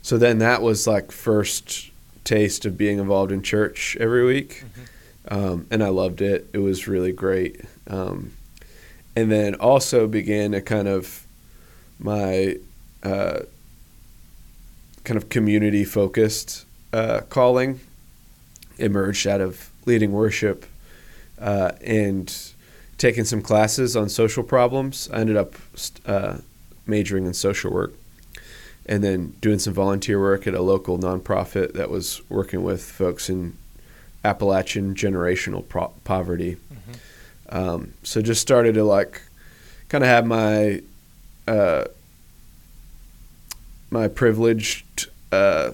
so then that was like first taste of being involved in church every week, um, and I loved it. It was really great. Um, and then also began a kind of my uh, kind of community focused uh, calling emerged out of leading worship uh, and taking some classes on social problems. I ended up uh, majoring in social work and then doing some volunteer work at a local nonprofit that was working with folks in Appalachian generational pro- poverty. Um, so just started to like kind of have my uh, my privileged uh,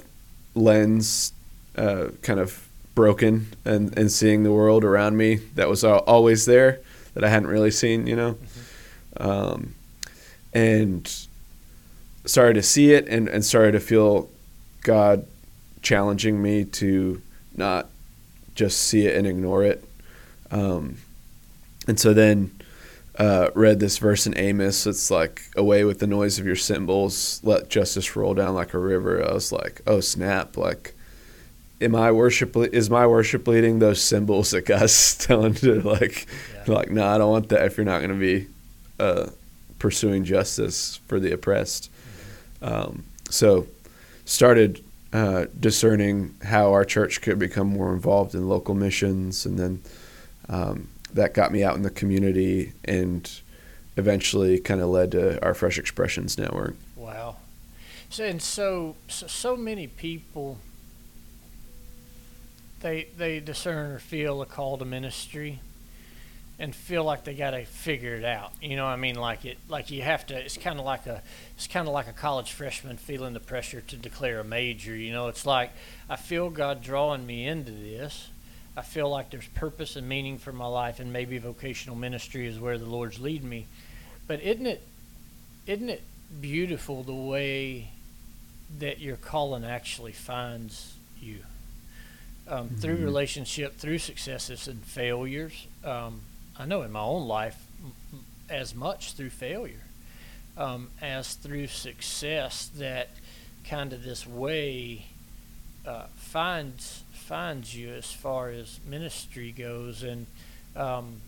lens uh, kind of broken and, and seeing the world around me that was always there that I hadn't really seen, you know. Um, and started to see it and, and started to feel God challenging me to not just see it and ignore it. Um, and so then uh, read this verse in Amos. It's like, away with the noise of your cymbals, let justice roll down like a river. I was like, oh snap! Like, am I worship? Is my worship leading those cymbals that God's telling to like, Yeah. like, no, I don't want that. If you're not going to be uh, pursuing justice for the oppressed, um, so started uh, discerning how our church could become more involved in local missions, and then um, that got me out in the community and eventually kind of led to our Fresh Expressions Network. Wow. So, and so, so, so many people, they they discern or feel a call to ministry, and feel like they got to figure it out. You know, I mean, like it, like you have to. It's kind of like a, it's kind of like a college freshman feeling the pressure to declare a major. You know, it's like I feel God drawing me into this. I feel like there's purpose and meaning for my life, and maybe vocational ministry is where the Lord's leading me. But isn't it, isn't it beautiful the way that your calling actually finds you um, through relationship, through successes and failures. Um, I know in my own life, as much through failure um, as through success, that kind of this way uh, finds finds you as far as ministry goes, and um,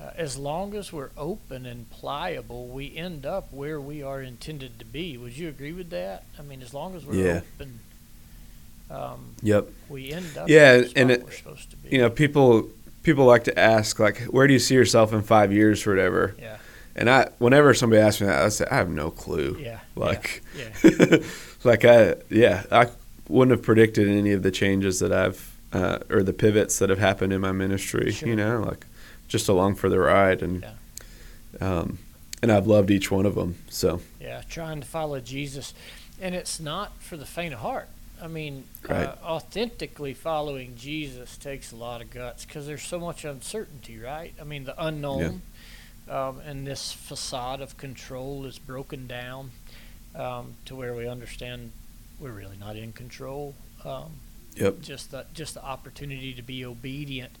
uh, as long as we're open and pliable, we end up where we are intended to be. Would you agree with that? I mean, as long as we're Yeah. open, um, Yep. we end up Yeah, and it- we're supposed to be. You know, people people like to ask like, where do you see yourself in five years or whatever? yeah, And I, whenever somebody asks me that, I say I have no clue. yeah, Like, yeah, like I, yeah, I wouldn't have predicted any of the changes that I've uh, or the pivots that have happened in my ministry. Sure. You know, like just along for the ride, and Yeah. um, and I've loved each one of them. So Yeah, trying to follow Jesus, and it's not for the faint of heart. I mean, Right. uh, authentically following Jesus takes a lot of guts because there's so much uncertainty, right? I mean, the unknown, um, and this facade of control is broken down um, to where we understand we're really not in control. Um, yep, just the just the opportunity to be obedient.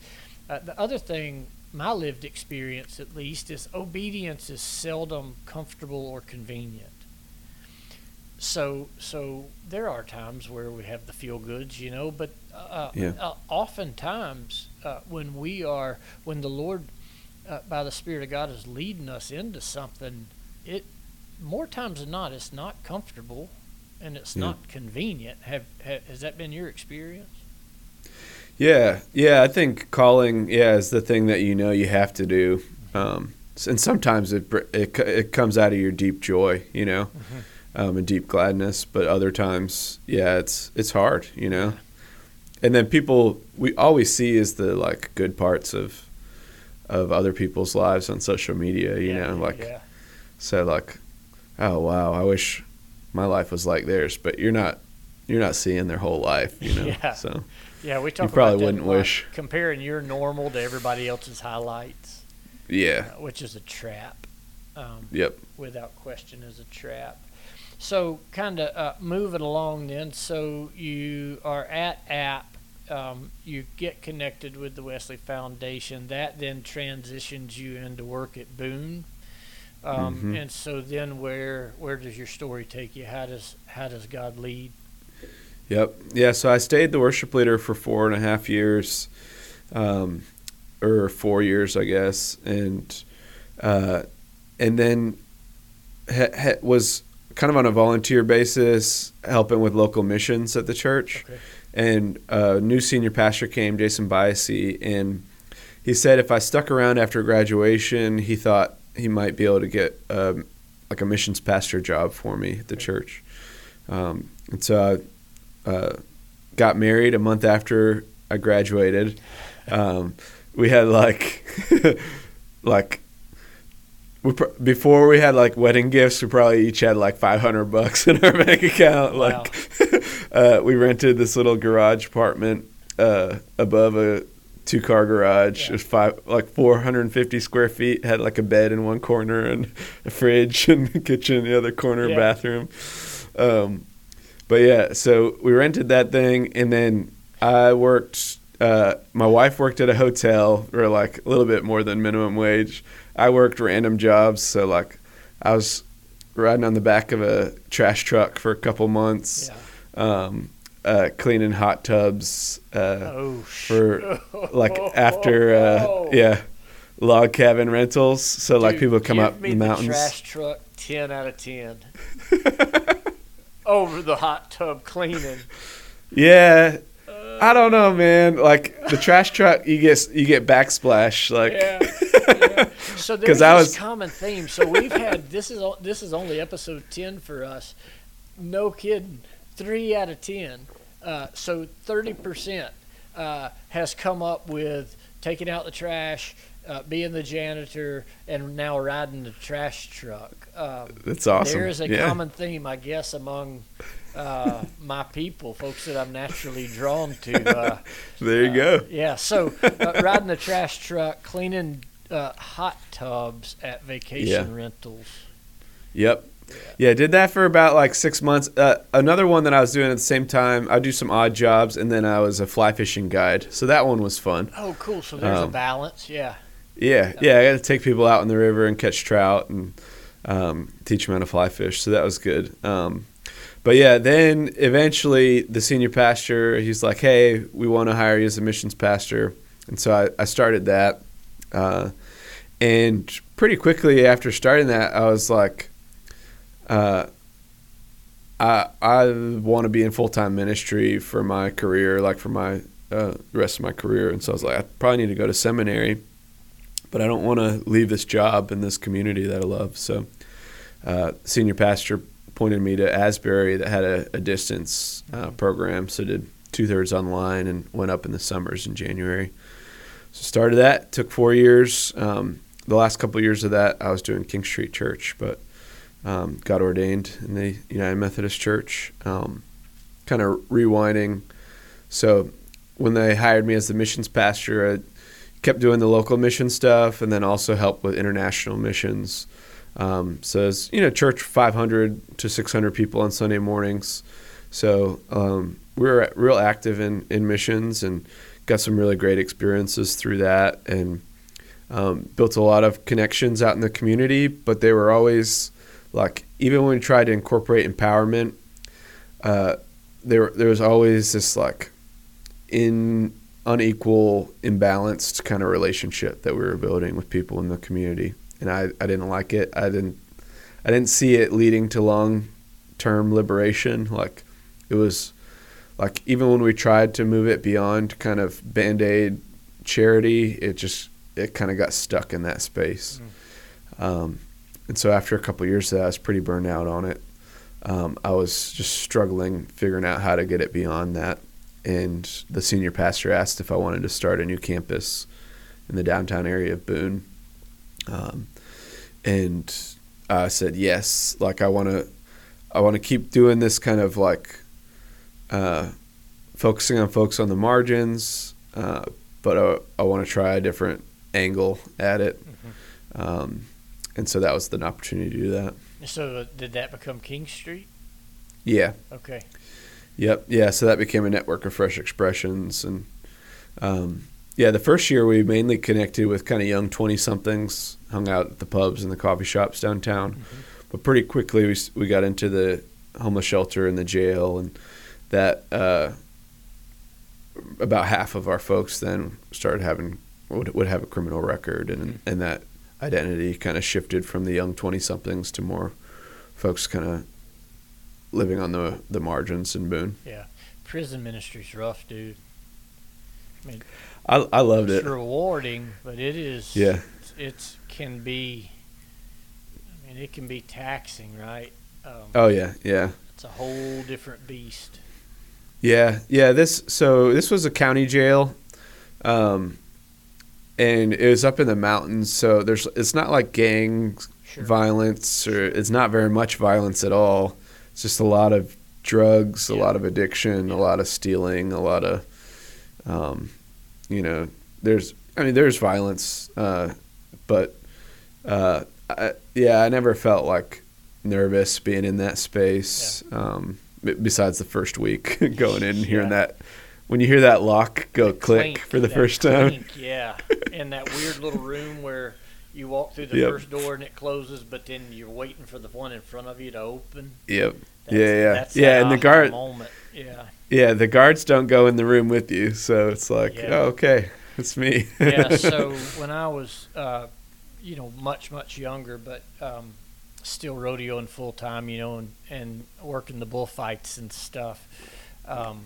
Uh, the other thing, my lived experience at least, is obedience is seldom comfortable or convenient. So so there are times where we have the feel goods, you know, but uh, Yeah. uh, oftentimes uh, when we are when the Lord uh, by the Spirit of God is leading us into something, it more times than not it's not comfortable and it's Yeah. not convenient. Have, ha has that been your experience? yeah, yeah. I think calling, yeah, is the thing that you know you have to do, um, and sometimes it it it comes out of your deep joy, you know, um, and deep gladness. But other times, yeah, it's it's hard, you know. And then people, we always see is the like good parts of of other people's lives on social media, you know, like yeah, So like, oh wow, I wish my life was like theirs, but you're not you're not seeing their whole life, you know. Yeah. So yeah. We talk You probably about wouldn't wish. comparing your normal to everybody else's highlights, yeah, uh, which is a trap. Um, yep, without question is a trap. So, kind of uh, moving along then. So, you are at App. Um, you get connected with the Wesley Foundation. That then transitions you into work at Boone. Um, Mhm. And so then, where where does your story take you? How does how does God lead? yep, yeah. So I stayed the worship leader for four and a half years, um, or four years, I guess, and uh, and then ha- ha- was kind of on a volunteer basis helping with local missions at the church. Okay. and a new senior pastor came, Jason Biasi, and he said if I stuck around after graduation, he thought he might be able to get um, like a missions pastor job for me at the church. Um, and so I uh, got married a month after I graduated. Um, we had like like we pr- before we had like wedding gifts, we probably each had like five hundred bucks in our bank account. Wow. Like uh, we rented this little garage apartment uh, above a two car garage. Yeah. It was five like four hundred and fifty square feet. Had like a bed in one corner and a fridge and a kitchen in the other corner, Yeah. bathroom. Um, but yeah, so we rented that thing, and then I worked. Uh, my wife worked at a hotel for like a little bit more than minimum wage. I worked random jobs, so like I was riding on the back of a trash truck for a couple months, Yeah. um, uh, cleaning hot tubs. Uh, Oh, for, like after uh, yeah, log cabin rentals. So like people come up the mountains. trash truck, ten out of ten. Over the hot tub cleaning. Yeah, I don't know, man. Like the trash truck, you get you get backsplash. Like Yeah. yeah. So there's I was- common theme. So we've had this is this is only episode ten for us. No kidding, three out of ten. Uh, so thirty percent uh, has come up with taking out the trash, uh, being the janitor, and now riding the trash truck. Um, that's awesome. There is a yeah. common theme, I guess, among uh, my people, folks that I'm naturally drawn to. Uh, there you go. yeah, so uh, riding the trash truck, cleaning uh, hot tubs at vacation Yeah. rentals. Yep. Yeah, did that for about like six months. Uh, another one that I was doing at the same time, I do some odd jobs, and then I was a fly fishing guide. So that one was fun. Oh, cool. So there's a Um, balance. Yeah. Yeah, yeah, I got to take people out in the river and catch trout and um, teach them how to fly fish. So that was good. Um, but yeah, then eventually the senior pastor, he's like, "Hey, we want to hire you as a missions pastor," and so I, I started that. Uh, and pretty quickly after starting that, I was like, uh, I I want to be in full time ministry for my career, like for my uh, rest of my career. And so I was like, I probably need to go to seminary, but I don't want to leave this job in this community that I love. So, uh, senior pastor pointed me to Asbury that had a, a distance uh, program, so did two thirds online and went up in the summers in January. So started that. Took four years. Um, the last couple of years of that, I was doing King Street Church, but um, got ordained in the United Methodist Church. Um, kind of rewinding. So when they hired me as the missions pastor, I kept doing the local mission stuff, and then also helped with international missions. Um, so it's you know church 500 to 600 people on Sunday mornings. So um, we were real active in in missions and got some really great experiences through that and um, built a lot of connections out in the community. But they were always like even when we tried to incorporate empowerment, uh, there there was always this like in unequal, imbalanced kind of relationship that we were building with people in the community, and I, I didn't like it. I didn't I didn't see it leading to long term liberation. Like it was like even when we tried to move it beyond kind of band aid charity, it just it kind of got stuck in that space. Mm. Um, and so after a couple years of that, I was pretty burned out on it. Um, I was just struggling figuring out how to get it beyond that. And the senior pastor asked if I wanted to start a new campus in the downtown area of Boone. Um, and I said yes. Like I want to, I want to keep doing this kind of like uh, focusing on folks on the margins, uh, but I, I want to try a different angle at it. Mm-hmm. Um, and so that was an opportunity to do that. So did that become King Street? Yeah. Okay. Yep. Yeah. So that became a network of fresh expressions, and um, yeah, the first year we mainly connected with kind of young twenty somethings, hung out at the pubs and the coffee shops downtown, mm-hmm. but pretty quickly we we got into the homeless shelter and the jail, and that uh, about half of our folks then started having would, would have a criminal record, and mm-hmm. and that identity kind of shifted from the young 20 somethings to more folks kind of living on the the margins in Boone. Yeah. Prison ministry's rough, dude. I mean, I, I loved it's it. It's rewarding, but it is. Yeah. It can be. I mean, it can be taxing, right? Um, oh yeah, yeah. It's a whole different beast. Yeah, yeah. This so this was a county jail. Um, and it was up in the mountains, so there's it's not like gang sure. violence or it's not very much violence at all. It's just a lot of drugs, yeah. a lot of addiction, yeah. a lot of stealing, a lot of, um, you know, there's I mean there's violence, uh, but uh, I, yeah, I never felt like nervous being in that space. Yeah. Um, besides the first week going in and hearing that when you hear that lock go click clink, for the first time. yeah, in that weird little room where you walk through the yep. first door and it closes, but then you're waiting for the one in front of you to open. Yep. That's, yeah, yeah, yeah. And the guard. Moment. Yeah. Yeah, the guards don't go in the room with you, so it's like, yeah. oh, okay, it's me. yeah. So when I was, uh, you know, much much younger, but um, still rodeoing full time, you know, and and working the bullfights and stuff. Um,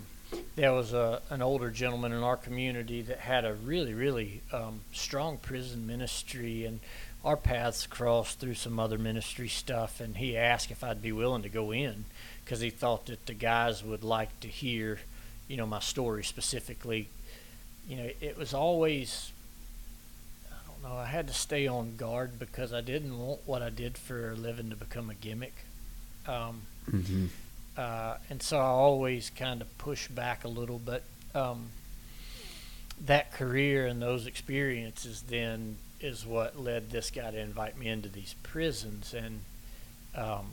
there was a, an older gentleman in our community that had a really, really um, strong prison ministry, and our paths crossed through some other ministry stuff. And he asked if I'd be willing to go in because he thought that the guys would like to hear, you know, my story specifically. You know, it was always, I don't know, I had to stay on guard because I didn't want what I did for a living to become a gimmick. Um, mm-hmm uh, and so I always kind of push back a little. But um, that career and those experiences then is what led this guy to invite me into these prisons. And um,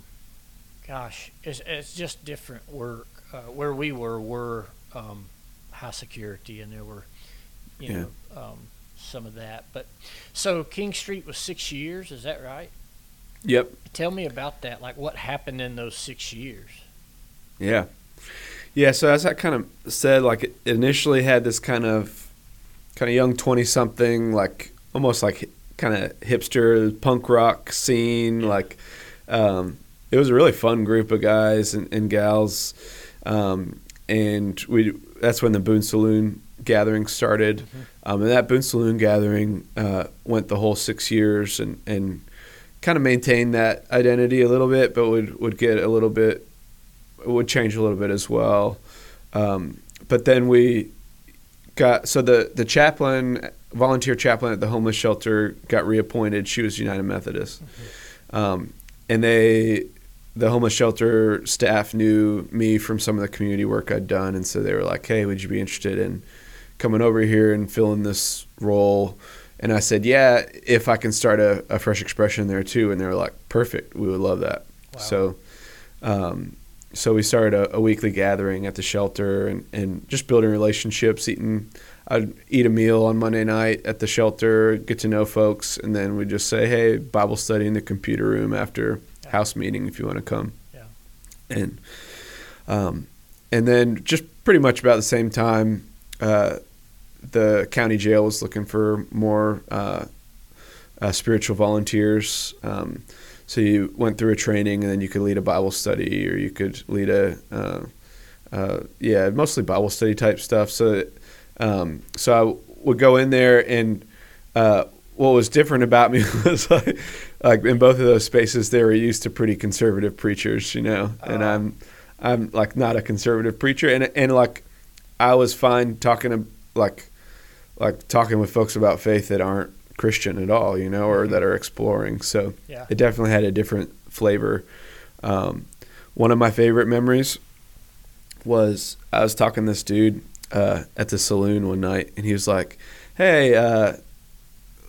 gosh, it's, it's just different work. Uh, where we were were um, high security, and there were, you yeah. know, um, some of that. But so King Street was six years. Is that right? Yep. Tell me about that. Like, what happened in those six years? Yeah. Yeah, so as I kind of said, like it initially had this kind of kind of young 20 something like almost like kind of hipster punk rock scene like um, it was a really fun group of guys and, and gals um, and we that's when the Boone Saloon gathering started mm-hmm. um, and that Boone Saloon gathering uh, went the whole six years and, and kind of maintained that identity a little bit but would, would get a little bit would change a little bit as well. Um, but then we got so the the chaplain volunteer chaplain at the homeless shelter got reappointed. She was United Methodist, um, and they the homeless shelter staff knew me from some of the community work I'd done, and so they were like, "Hey, would you be interested in coming over here and filling this role?" And I said, "Yeah, if I can start a, a fresh expression there too." And they were like, "Perfect, we would love that." Wow. So, um, so we started a, a weekly gathering at the shelter and, and just building relationships, eating. I'd eat a meal on Monday night at the shelter, get to know folks, and then we just say, "Hey, Bible study in the computer room after Yeah. house meeting if you want to come." Yeah. And um, and then just pretty much about the same time, uh, the county jail was looking for more uh, uh, spiritual volunteers. Um, so you went through a training, and then you could lead a Bible study, or you could lead a uh, uh, yeah, mostly Bible study type stuff. So um, so I would go in there, and uh, what was different about me was like, like in both of those spaces, they were used to pretty conservative preachers, you know, and Oh. I'm I'm like not a conservative preacher, and and like I was fine talking to like like talking with folks about faith that aren't Christian at all, you know, or that are exploring. So Yeah. it definitely had a different flavor. Um, one of my favorite memories was I was talking to this dude uh, at the saloon one night, and he was like, "Hey." Uh,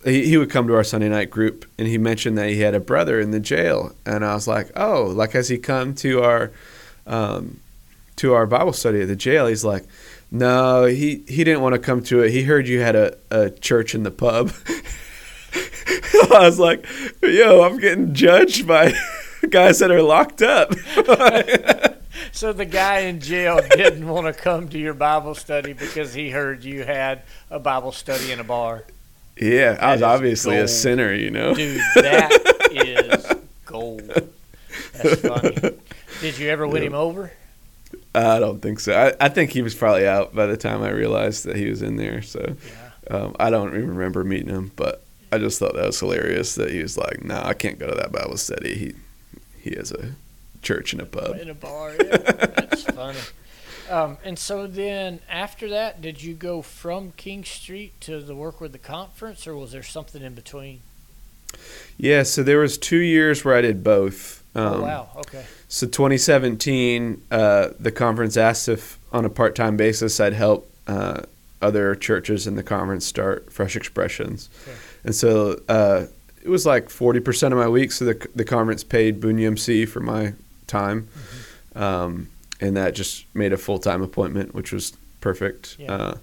he, he would come to our Sunday night group and he mentioned that he had a brother in the jail and I was like oh like has he come to our um, to our Bible study at the jail he's like no he he didn't want to come to it he heard you had a, a church in the pub I was like yo I'm getting judged by guys that are locked up So the guy in jail didn't want to come to your Bible study because he heard you had a Bible study in a bar. yeah I was obviously a sinner you know Dude, that is gold. That's funny. Did you ever win Yeah. him over? I don't think so I, I think he was probably out by the time I realized that he was in there so Yeah. Um, I don't even remember meeting him, but I just thought that was hilarious that he was like, "No, I can't go to that Bible study. He he has a church and a pub." In a bar. Yeah. That's funny. Um, and so then after that, did you go from King Street to the work with the conference, or was there something in between? Yeah, so there was two years where I did both. Um, oh wow. Okay. So 2017, uh, the conference asked if on a part-time basis I'd help uh, other churches in the conference start Fresh Expressions, Okay. and so uh, it was like 40% of my week. So the the conference paid Boone UMC for my time, um, and that just made a full-time appointment, which was perfect. Yeah. Uh,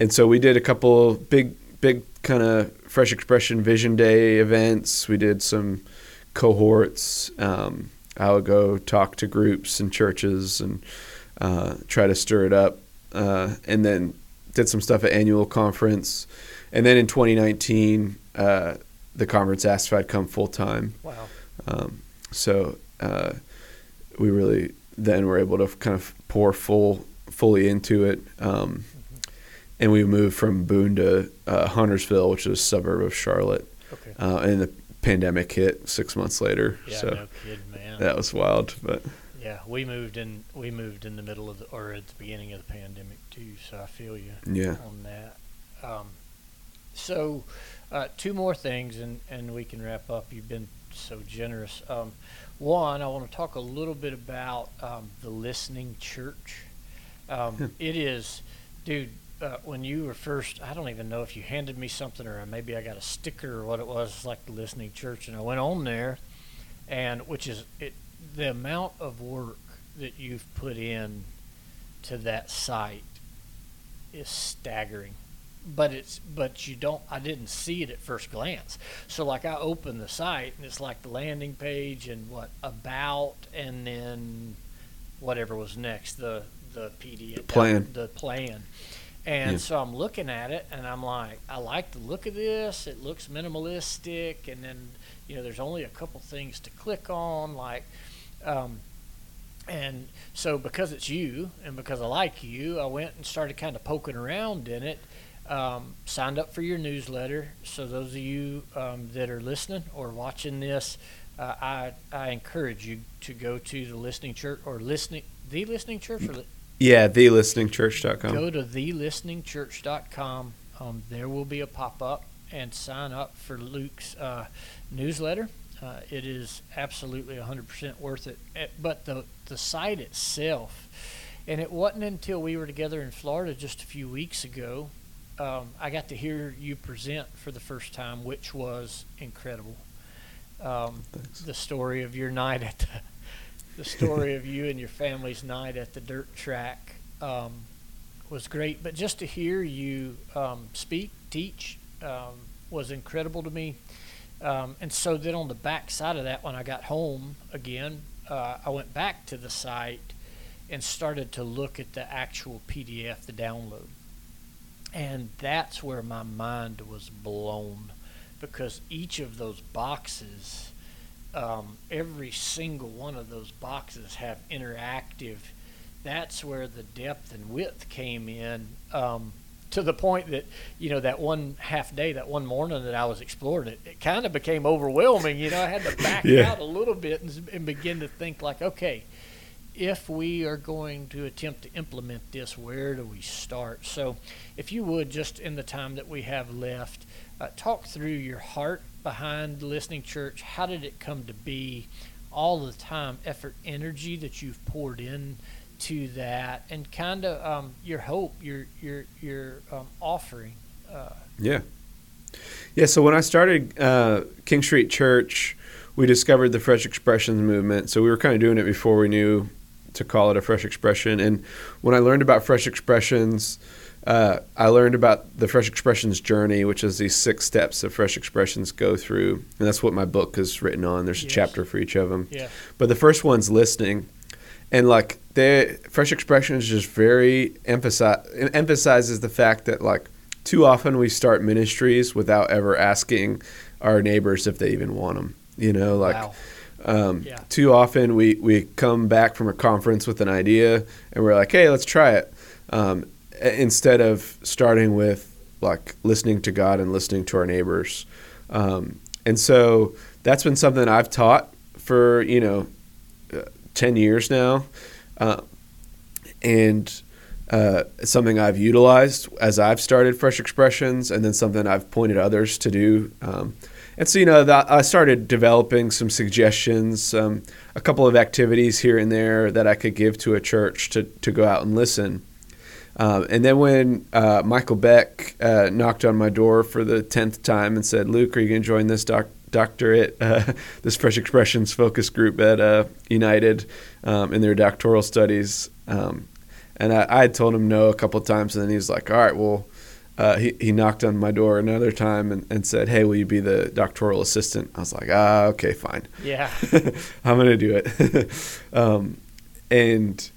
and so we did a couple big big kind of Fresh Expression Vision Day events. We did some cohorts. Um, I would go talk to groups and churches and uh, try to stir it up, uh, and then did some stuff at annual conference, and then in 2019, uh, the conference asked if I'd come full time. Wow. Um, so uh, we really then were able to kind of pour full fully into it. Um, and we moved from Boone to uh, Huntersville, which is a suburb of Charlotte. Okay. Uh, and the pandemic hit six months later. Yeah. so no. That was wild. But Yeah, we moved in. We moved in the middle of the, or at the beginning of the pandemic too. So I feel you yeah. on that. Um, so, uh, two more things, and and we can wrap up. You've been so generous. Um, one, I want to talk a little bit about um, the listening church. Um, it is, dude. Uh, when you were first, I don't even know if you handed me something or maybe I got a sticker or what it was. It's like the listening church, and I went on there, and which is it. The amount of work that you've put in to that site is staggering but it's but you don't i didn't see it at first glance so like i opened the site and it's like the landing page and what about and then whatever was next the the pdf The plan. the plan and Yeah. so i'm looking at it and i'm like i like the look of this it looks minimalistic and then you know there's only a couple things to click on like um, and so because it's you and because I like you, I went and started kind of poking around in it. Um, signed up for your newsletter. So those of you um, that are listening or watching this, uh, I I encourage you to go to the listening church or listening the listening church or Yeah, thelisteningchurch.com. go to thelisteningchurch.com. um, there will be a pop up and sign up for Luke's uh, newsletter. Uh, it is absolutely 100% worth it. Eh, but the, the site itself, and it wasn't until we were together in Florida just a few weeks ago, um, I got to hear you present for the first time, which was incredible. Um, the story of your night at the, the story of you and your family's night at the dirt track um, was great. But just to hear you um, speak, teach, um, was incredible to me. Um, and so then on the back side of that, when I got home again, uh, I went back to the site and started to look at the actual PDF, the download. And that's where my mind was blown because each of those boxes, um, every single one of those boxes have interactive. That's where the depth and width came in. Um, to the point that you know that one half day, that one morning that I was exploring it, it kind of became overwhelming. You know, I had to back yeah. out a little bit and, and begin to think like, okay, if we are going to attempt to implement this, where do we start? So, if you would, just in the time that we have left, uh, talk through your heart behind Listening Church. How did it come to be? All the time, effort, energy that you've poured in to that, and kind of um, your hope, your your your um, offering. Uh, yeah, yeah. So when I started uh, King Street Church, we discovered the Fresh Expressions movement. So we were kind of doing it before we knew to call it a Fresh Expression. And when I learned about Fresh Expressions, uh, I learned about the Fresh Expressions journey, which is these six steps that Fresh Expressions go through, and that's what my book is written on. There's yes. a chapter for each of them. Yeah. But the first one's listening, and like they fresh Expressions just very emphasize emphasizes the fact that like too often we start ministries without ever asking our neighbors if they even want them you know like wow. um, yeah. too often we we come back from a conference with an idea and we're like hey let's try it um, instead of starting with like listening to god and listening to our neighbors um, and so that's been something i've taught for you know 10 years now. Uh, and uh, something I've utilized as I've started Fresh Expressions, and then something I've pointed others to do. Um, and so, you know, I started developing some suggestions, um, a couple of activities here and there that I could give to a church to, to go out and listen. Um, and then when uh, Michael Beck uh, knocked on my door for the tenth time and said, "Luke, are you going to join this doc- doctorate, uh, this Fresh Expressions focus group at uh, United um, in their doctoral studies. Um, and I, I, had told him no a couple times, and then he was like, "All right, well." Uh, he, he knocked on my door another time and, and said, "Hey, will you be the doctoral assistant?" I was like, "Ah, okay, fine. Yeah, I'm gonna do it." um, and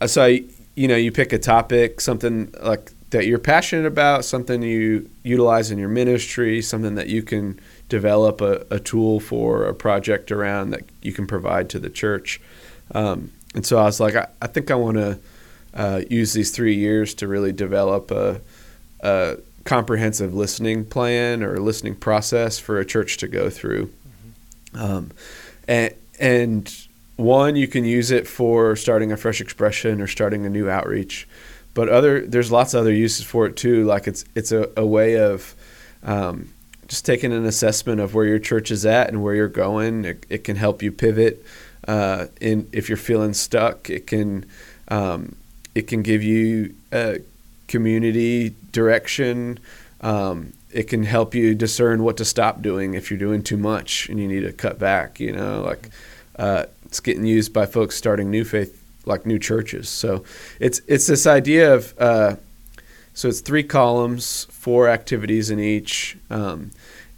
uh, so I, you know, you pick a topic, something like that you're passionate about, something you utilize in your ministry, something that you can develop a, a tool for a project around that you can provide to the church. Um, and so I was like, I, I think I want to uh, use these three years to really develop a, a, comprehensive listening plan or listening process for a church to go through. Mm-hmm. Um, and, and one, you can use it for starting a fresh expression or starting a new outreach. But other, there's lots of other uses for it too. Like it's it's a, a way of um, just taking an assessment of where your church is at and where you're going. It, it can help you pivot. Uh, in if you're feeling stuck, it can um, it can give you a community direction. Um, it can help you discern what to stop doing if you're doing too much and you need to cut back. You know, like uh, it's getting used by folks starting new faith, like new churches. So it's it's this idea of uh, so it's three columns, four activities in each. Um,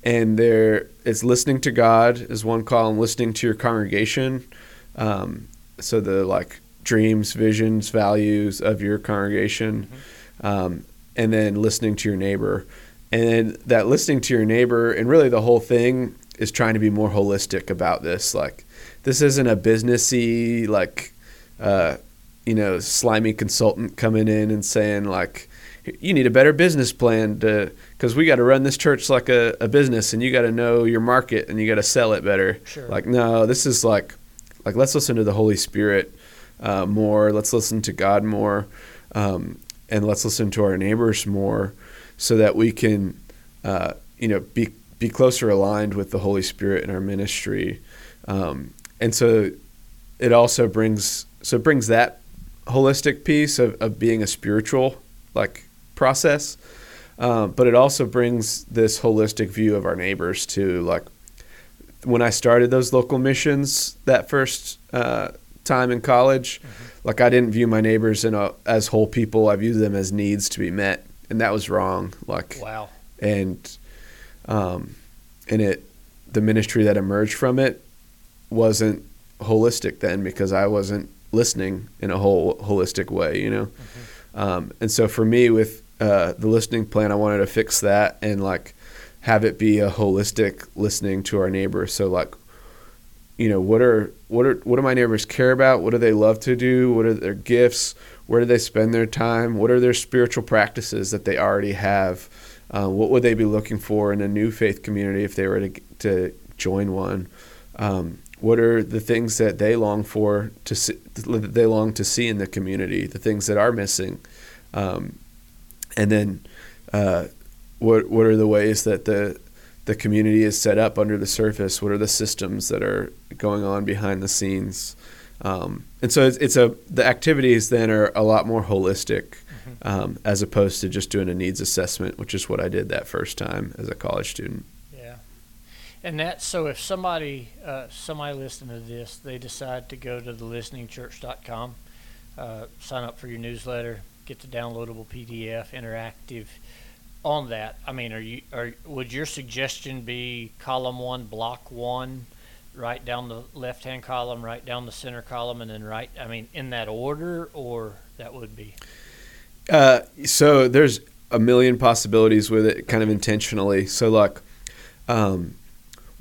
and there it's listening to God is one column, listening to your congregation. Um, so the like dreams, visions, values of your congregation, mm-hmm. um, and then listening to your neighbor. And that listening to your neighbor, and really the whole thing is trying to be more holistic about this. Like, this isn't a businessy, like, uh, you know, slimy consultant coming in and saying like, you need a better business plan to because we got to run this church like a, a business and you got to know your market and you got to sell it better. Sure. Like, no, this is like, like let's listen to the Holy Spirit uh, more. Let's listen to God more, um, and let's listen to our neighbors more. so that we can, uh, you know, be be closer aligned with the Holy Spirit in our ministry. Um, and so it also brings so it brings that holistic piece of, of being a spiritual like process. Um, but it also brings this holistic view of our neighbors to like when i started those local missions that first uh, time in college mm-hmm. like i didn't view my neighbors in a, as whole people. I viewed them as needs to be met. And that was wrong like wow. and um and it the ministry that emerged from it wasn't holistic then because I wasn't listening in a whole holistic way, you know. Mm-hmm. Um, and so for me, with uh, the listening plan, I wanted to fix that and like have it be a holistic listening to our neighbors. So like, you know, what are what are what do my neighbors care about? What do they love to do? What are their gifts? Where do they spend their time? What are their spiritual practices that they already have? Uh, what would they be looking for in a new faith community if they were to to join one? Um, what are the things that they long for to see, that they long to see in the community? The things that are missing, um, and then uh, what what are the ways that the the community is set up under the surface? What are the systems that are going on behind the scenes? Um, and so it's, it's, a the activities then are a lot more holistic mm-hmm. um, as opposed to just doing a needs assessment, which is what I did that first time as a college student. And that so if somebody uh, somebody listening to this, they decide to go to the listeningchurch.com, uh, sign up for your newsletter, get the downloadable PDF, interactive on that. I mean, are you are would your suggestion be column one, block one, right down the left hand column, right down the center column, and then right? I mean, in that order, or that would be. Uh, so there's a million possibilities with it, kind of intentionally. So look, Um,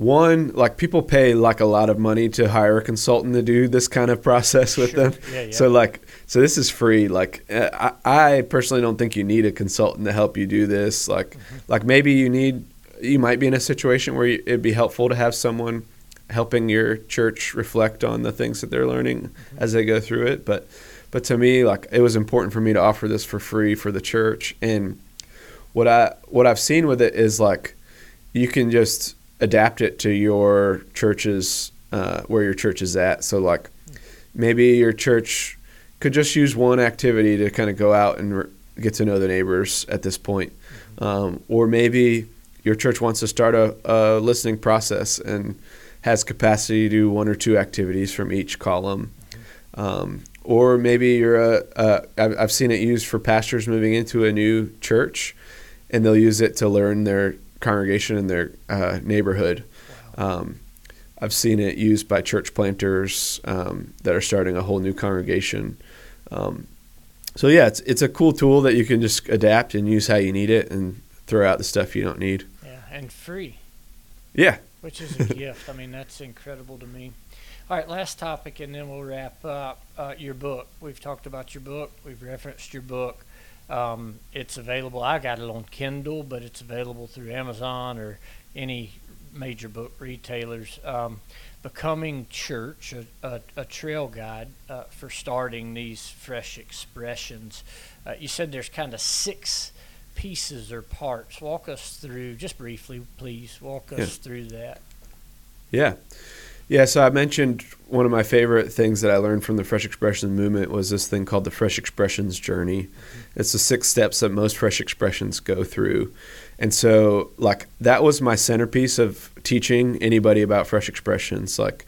one like people pay like a lot of money to hire a consultant to do this kind of process with sure. them yeah, yeah. so like so this is free like uh, I, I, personally don't think you need a consultant to help you do this like mm-hmm. like maybe you need you might be in a situation where you, it'd be helpful to have someone helping your church reflect on the things that they're learning mm-hmm. as they go through it but but to me like it was important for me to offer this for free for the church and what i what i've seen with it is like you can just adapt it to your church's uh, where your church is at. So like maybe your church could just use one activity to kind of go out and re- get to know the neighbors at this point, um, or maybe your church wants to start a, a, listening process and has capacity to do one or two activities from each column. Um, or maybe you're a, a I've seen it used for pastors moving into a new church and they'll use it to learn their congregation in their uh, neighborhood. Wow. Um, I've seen it used by church planters um, that are starting a whole new congregation. Um, so yeah, it's it's a cool tool that you can just adapt and use how you need it, and throw out the stuff you don't need. Yeah, and free. Yeah. Which is a gift. I mean, that's incredible to me. All right, last topic, and then we'll wrap up. Uh, your book. We've talked about your book. We've referenced your book. Um, it's available. I got it on Kindle, but it's available through Amazon or any major book retailers. Um, Becoming Church, a, a, a trail guide uh, for starting these fresh expressions. Uh, you said there's kind of six pieces or parts. Walk us through, just briefly, please. Walk us through that. Yeah. Yeah, so I mentioned one of my favorite things that I learned from the Fresh Expressions movement was this thing called the Fresh Expressions Journey. It's the six steps that most Fresh Expressions go through. And so, like, that was my centerpiece of teaching anybody about Fresh Expressions. Like,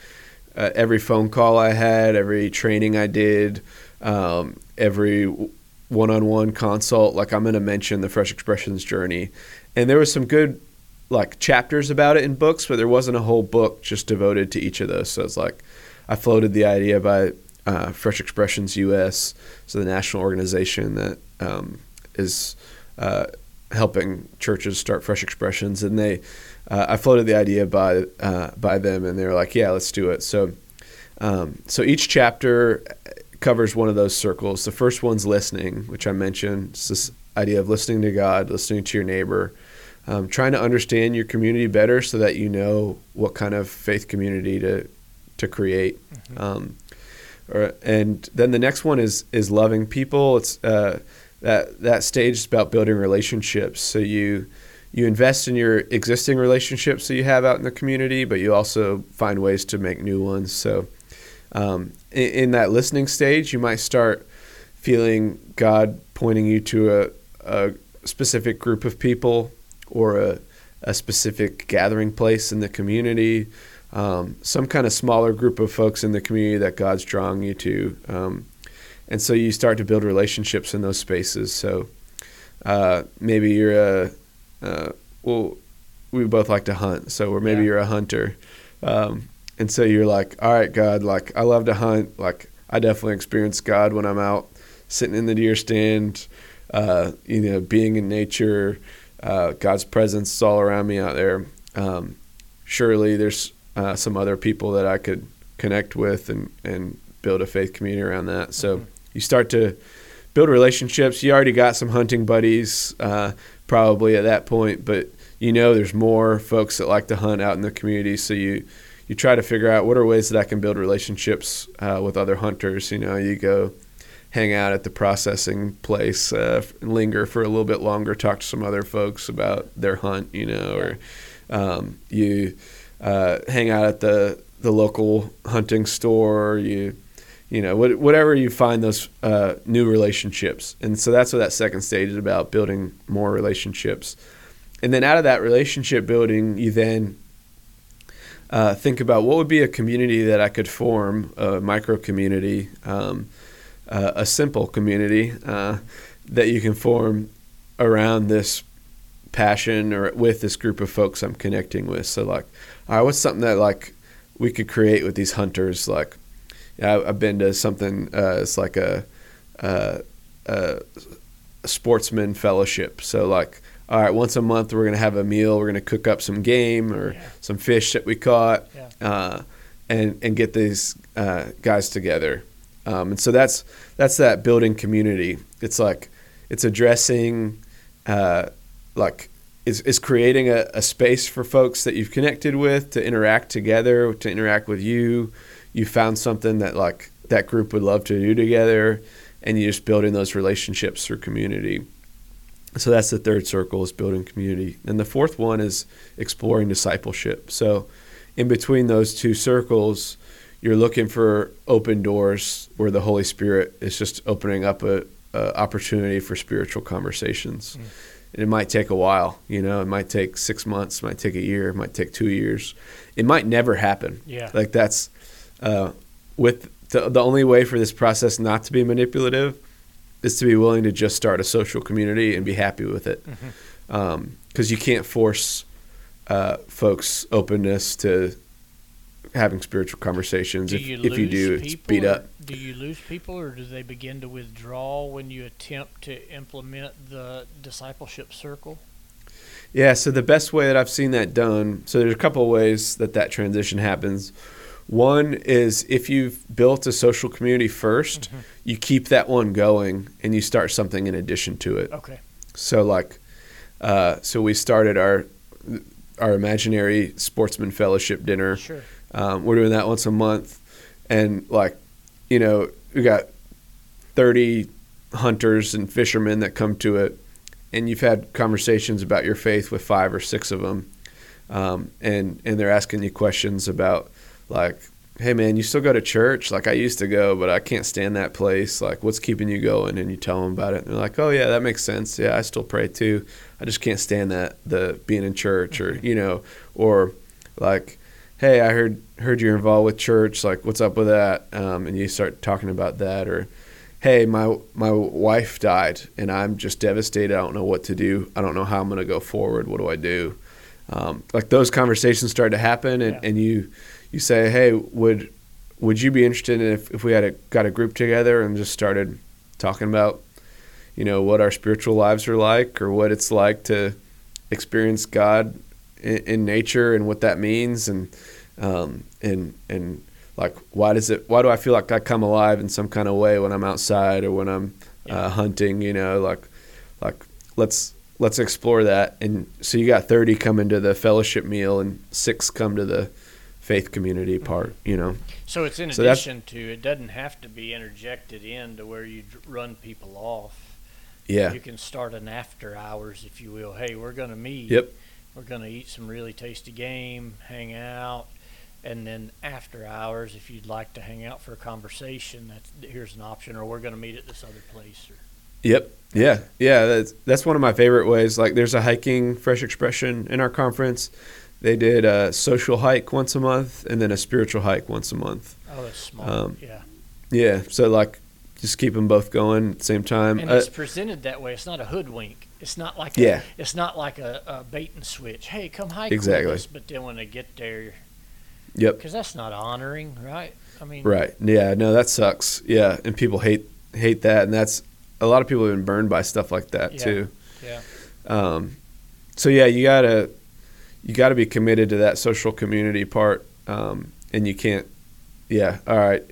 uh, every phone call I had, every training I did, um, every one on one consult, like, I'm going to mention the Fresh Expressions Journey. And there was some good like chapters about it in books, but there wasn't a whole book just devoted to each of those. So it's like I floated the idea by uh, Fresh Expressions US, so the national organization that um, is uh, helping churches start Fresh Expressions, and they uh, I floated the idea by uh, by them, and they were like, "Yeah, let's do it." So um, so each chapter covers one of those circles. The first one's listening, which I mentioned. It's this idea of listening to God, listening to your neighbor um, trying to understand your community better so that you know what kind of faith community to to create. Mm-hmm. Um, or, and then the next one is is loving people. It's uh, that that stage is about building relationships. So you you invest in your existing relationships that you have out in the community, but you also find ways to make new ones. So um, in, in, that listening stage, you might start feeling God pointing you to a, a specific group of people or a, a specific gathering place in the community, um, some kind of smaller group of folks in the community that God's drawing you to. Um, and so you start to build relationships in those spaces. So uh, maybe you're a uh, well, we both like to hunt, so or maybe yeah. you're a hunter, um, and so you're like, all right, God, like I love to hunt. Like I definitely experience God when I'm out sitting in the deer stand, uh, you know, being in nature. Uh, God's presence is all around me out there. Um, surely there's uh, some other people that I could connect with and, and build a faith community around that. So mm-hmm. you start to build relationships. You already got some hunting buddies. Uh, probably at that point, but you know there's more folks that like to hunt out in the community, so you you try to figure out what are ways that I can build relationships uh, with other hunters. You know, you go hang out at the processing place, uh, linger for a little bit longer, talk to some other folks about their hunt. You know, or um, you uh, hang out at the the local hunting store. You you know, whatever you find those uh, new relationships. And so that's what that second stage is about building more relationships. And then out of that relationship building, you then uh, think about what would be a community that I could form, a micro community, um, uh, a simple community uh, that you can form around this passion or with this group of folks I'm connecting with. So, like, all right, what's something that like we could create with these hunters? Like, I've been to something. Uh, it's like a, a, a, sportsman fellowship. So like, all right, once a month we're gonna have a meal. We're gonna cook up some game or yeah. some fish that we caught, yeah. uh, and and get these uh, guys together. Um, and so that's that's that building community. It's like it's addressing uh, like is, is creating a, a space for folks that you've connected with to interact together, to interact with you, you found something that like that group would love to do together and you're just building those relationships through community. So that's the third circle is building community. And the fourth one is exploring discipleship. So in between those two circles you're looking for open doors where the holy spirit is just opening up a, a opportunity for spiritual conversations mm. and it might take a while you know it might take six months it might take a year it might take two years it might never happen yeah like that's uh, with the, the only way for this process not to be manipulative is to be willing to just start a social community and be happy with it. Because mm-hmm. um, you can't force uh, folks' openness to having spiritual conversations. Do if, you if you do, it's beat up. Do you lose people, or do they begin to withdraw when you attempt to implement the discipleship circle? Yeah, so the best way that I've seen that done, so there's a couple of ways that that transition happens. One is if you've built a social community 1st mm-hmm. you keep that one going and you start something in addition to it. Okay. So like, uh, so we started our our imaginary sportsman fellowship dinner. Sure. Um, we're doing that once a month, and like, you know, we got thirty hunters and fishermen that come to it, and you've had conversations about your faith with five or six of them, um, and and they're asking you questions about like hey man you still go to church? Like i used to go but i can't stand that place. Like what's keeping you going? And you tell them about it and they're like oh yeah that makes sense. Yeah i still pray too. I just can't stand that the being in church or you know or like hey i heard heard you're involved with church like what's up with that? Um, and you start talking about that or hey my my wife died and i'm just devastated. I don't know what to do. I don't know how i'm going to go forward. What do i do? Um, like those conversations start to happen and, yeah. and you you say, hey, would would you be interested in if, if we had a, got a group together and just started talking about, you know, what our spiritual lives are like or what it's like to experience God in, in nature and what that means and um, and and like why does it why do I feel like I come alive in some kind of way when I'm outside or when I'm yeah. uh, hunting you know like like let's let's explore that and so you got 30 coming to the fellowship meal and six come to the faith community part, you know. So it's in so addition to it doesn't have to be interjected in to where you run people off. Yeah. You can start an after hours, if you will. Hey, we're going to meet. Yep. We're going to eat some really tasty game, hang out, and then after hours, if you'd like to hang out for a conversation, that's here's an option. Or we're going to meet at this other place. Or, Yep. Yeah. Yeah. That's that's one of my favorite ways. Like, there's a hiking fresh expression in our conference. They did a social hike once a month and then a spiritual hike once a month. oh, that's smart. Um, yeah. Yeah. So like, just keep them both going at the same time. And Uh, it's presented that way. It's not a hoodwink. It's not like Yeah. A, it's not like a, a bait and switch. Hey, come hike Exactly. with us. But then when they get there, yep. because that's not honoring, right? I mean, Right. Yeah. No, that sucks. Yeah, and people hate hate that, and that's a lot of people have been burned by stuff like that Yeah. too. Yeah. Um, so yeah, you gotta you gotta be committed to that social community part, um, and you can't. Yeah. All right.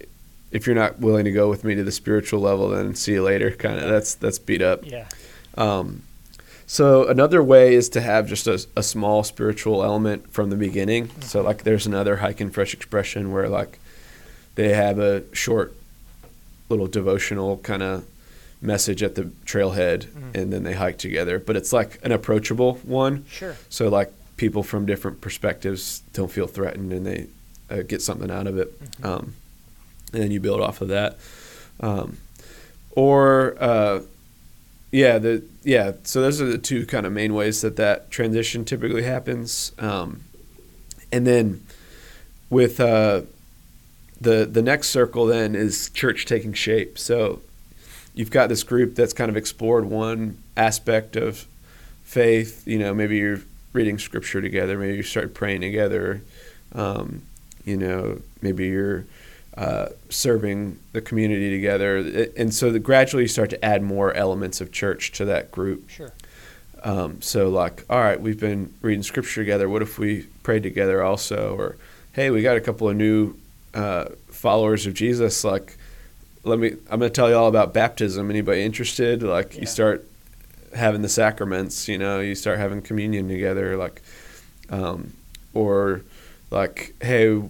If you're not willing to go with me to the spiritual level, then see you later. Kind of. That's that's beat up. Yeah. Um, so another way is to have just a, a small spiritual element from the beginning. So like there's another hike and fresh expression where like they have a short little devotional kind of message at the trailhead Mhm. and then they hike together. But it's like an approachable one. Sure. So like people from different perspectives don't feel threatened and they uh, get something out of it. Mhm. Um, and then you build off of that. Um, or uh, yeah, the yeah. So those are the two kind of main ways that that transition typically happens. Um, and then with uh, the the next circle then is church taking shape. So you've got this group that's kind of explored one aspect of faith. You know, maybe you're reading scripture together. Maybe you start praying together. Um, you know, maybe you're uh, serving the community together, and so gradually you start to add more elements of church to that group. Sure. Um, so like, all right, we've been reading scripture together. What if we prayed together also? Or, hey, we got a couple of new uh, followers of Jesus. Like, let me. I'm going to tell you all about baptism. Anybody interested? Like, Yeah. you start having the sacraments. You know, you start having communion together. Like, um, or like, hey,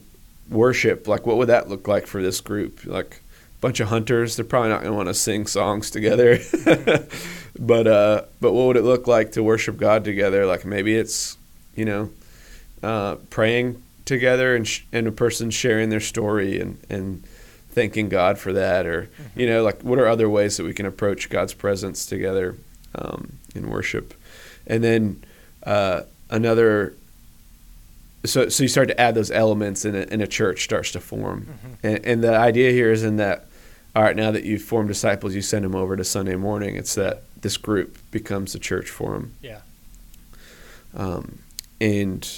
worship. Like, what would that look like for this group? Like, bunch of hunters. They're probably not going to want to sing songs together. but uh, but what would it look like to worship God together? Like maybe it's you know uh, praying together and sh- and a person sharing their story and and thanking God for that, or you know like what are other ways that we can approach God's presence together um, in worship, and then uh, another. So, so you start to add those elements, and a, and a church starts to form. Mhm. And, and the idea here is in that, all right, now that you've formed disciples, you send them over to Sunday morning. It's that this group becomes a church for them. Yeah. Um, and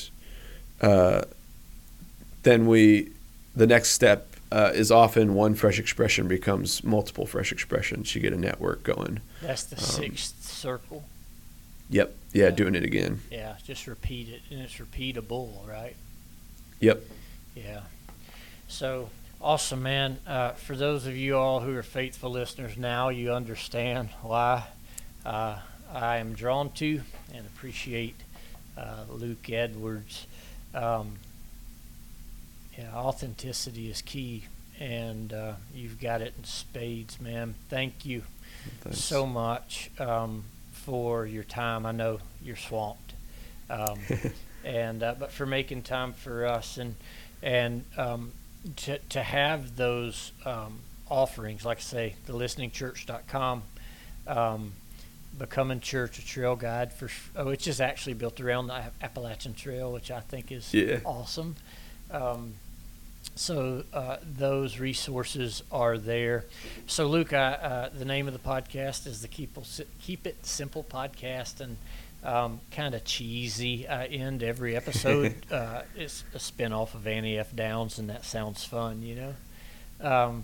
uh, then we, the next step uh, is often one fresh expression becomes multiple fresh expressions. You get a network going. That's the Um, sixth circle. Yep. Yeah, doing it again. Yeah. Just repeat it, and it's repeatable, right? Yep. Yeah. So awesome, man. Uh, for those of you all who are faithful listeners now, you understand why uh, I am drawn to and appreciate uh, Luke Edwards. Um, yeah, authenticity is key, and uh, you've got it in spades, man. Thank you Thanks. so much um, for your time. I know you're swamped, um, and uh, but for making time for us and and um, to to have those um, offerings, like I say, the listeningchurch.com, um, becoming church a trail guide for oh, which is actually built around the Appalachian Trail, which I think is Yeah. awesome. So uh, those resources are there. So Luke, I, uh, the name of the podcast is the Keep Keep It Simple podcast, and um, kind of cheesy. I end every episode. uh, it's a spinoff of Annie F. Downs, and that sounds fun, you know. Um,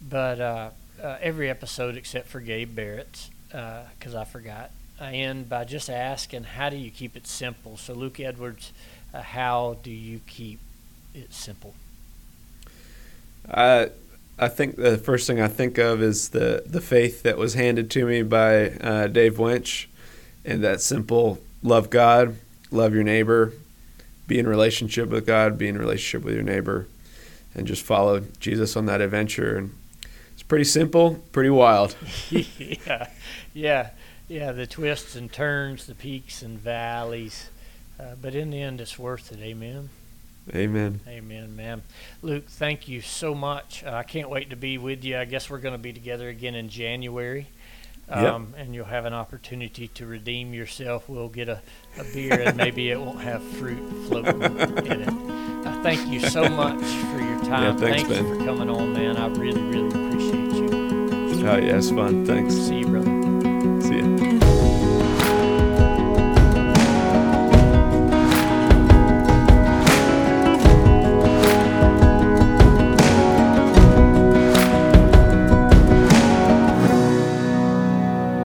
but uh, uh, every episode except for Gabe Barrett's, because I forgot, I end by just asking, "How do you keep it simple?" So Luke Edwards, uh, how do you keep it simple? I I think the first thing I think of is the the faith that was handed to me by uh, Dave Winch, and that simple love God, love your neighbor, be in relationship with God, be in relationship with your neighbor, and just follow Jesus on that adventure. And it's pretty simple, pretty wild. yeah, yeah, yeah. The twists and turns, the peaks and valleys, uh, but in the end, it's worth it. Amen. Amen. Amen, man. Luke, thank you so much. Uh, I can't wait to be with you. I guess we're going to be together again in January. Um, yep. And you'll have an opportunity to redeem yourself. We'll get a, a beer, and maybe it won't have fruit floating in it. Uh, thank you so much for your time. Yeah, thanks, Thank Ben. you for coming on, man. I really, really appreciate you. Oh, yeah, it's fun. Thanks. See you, brother.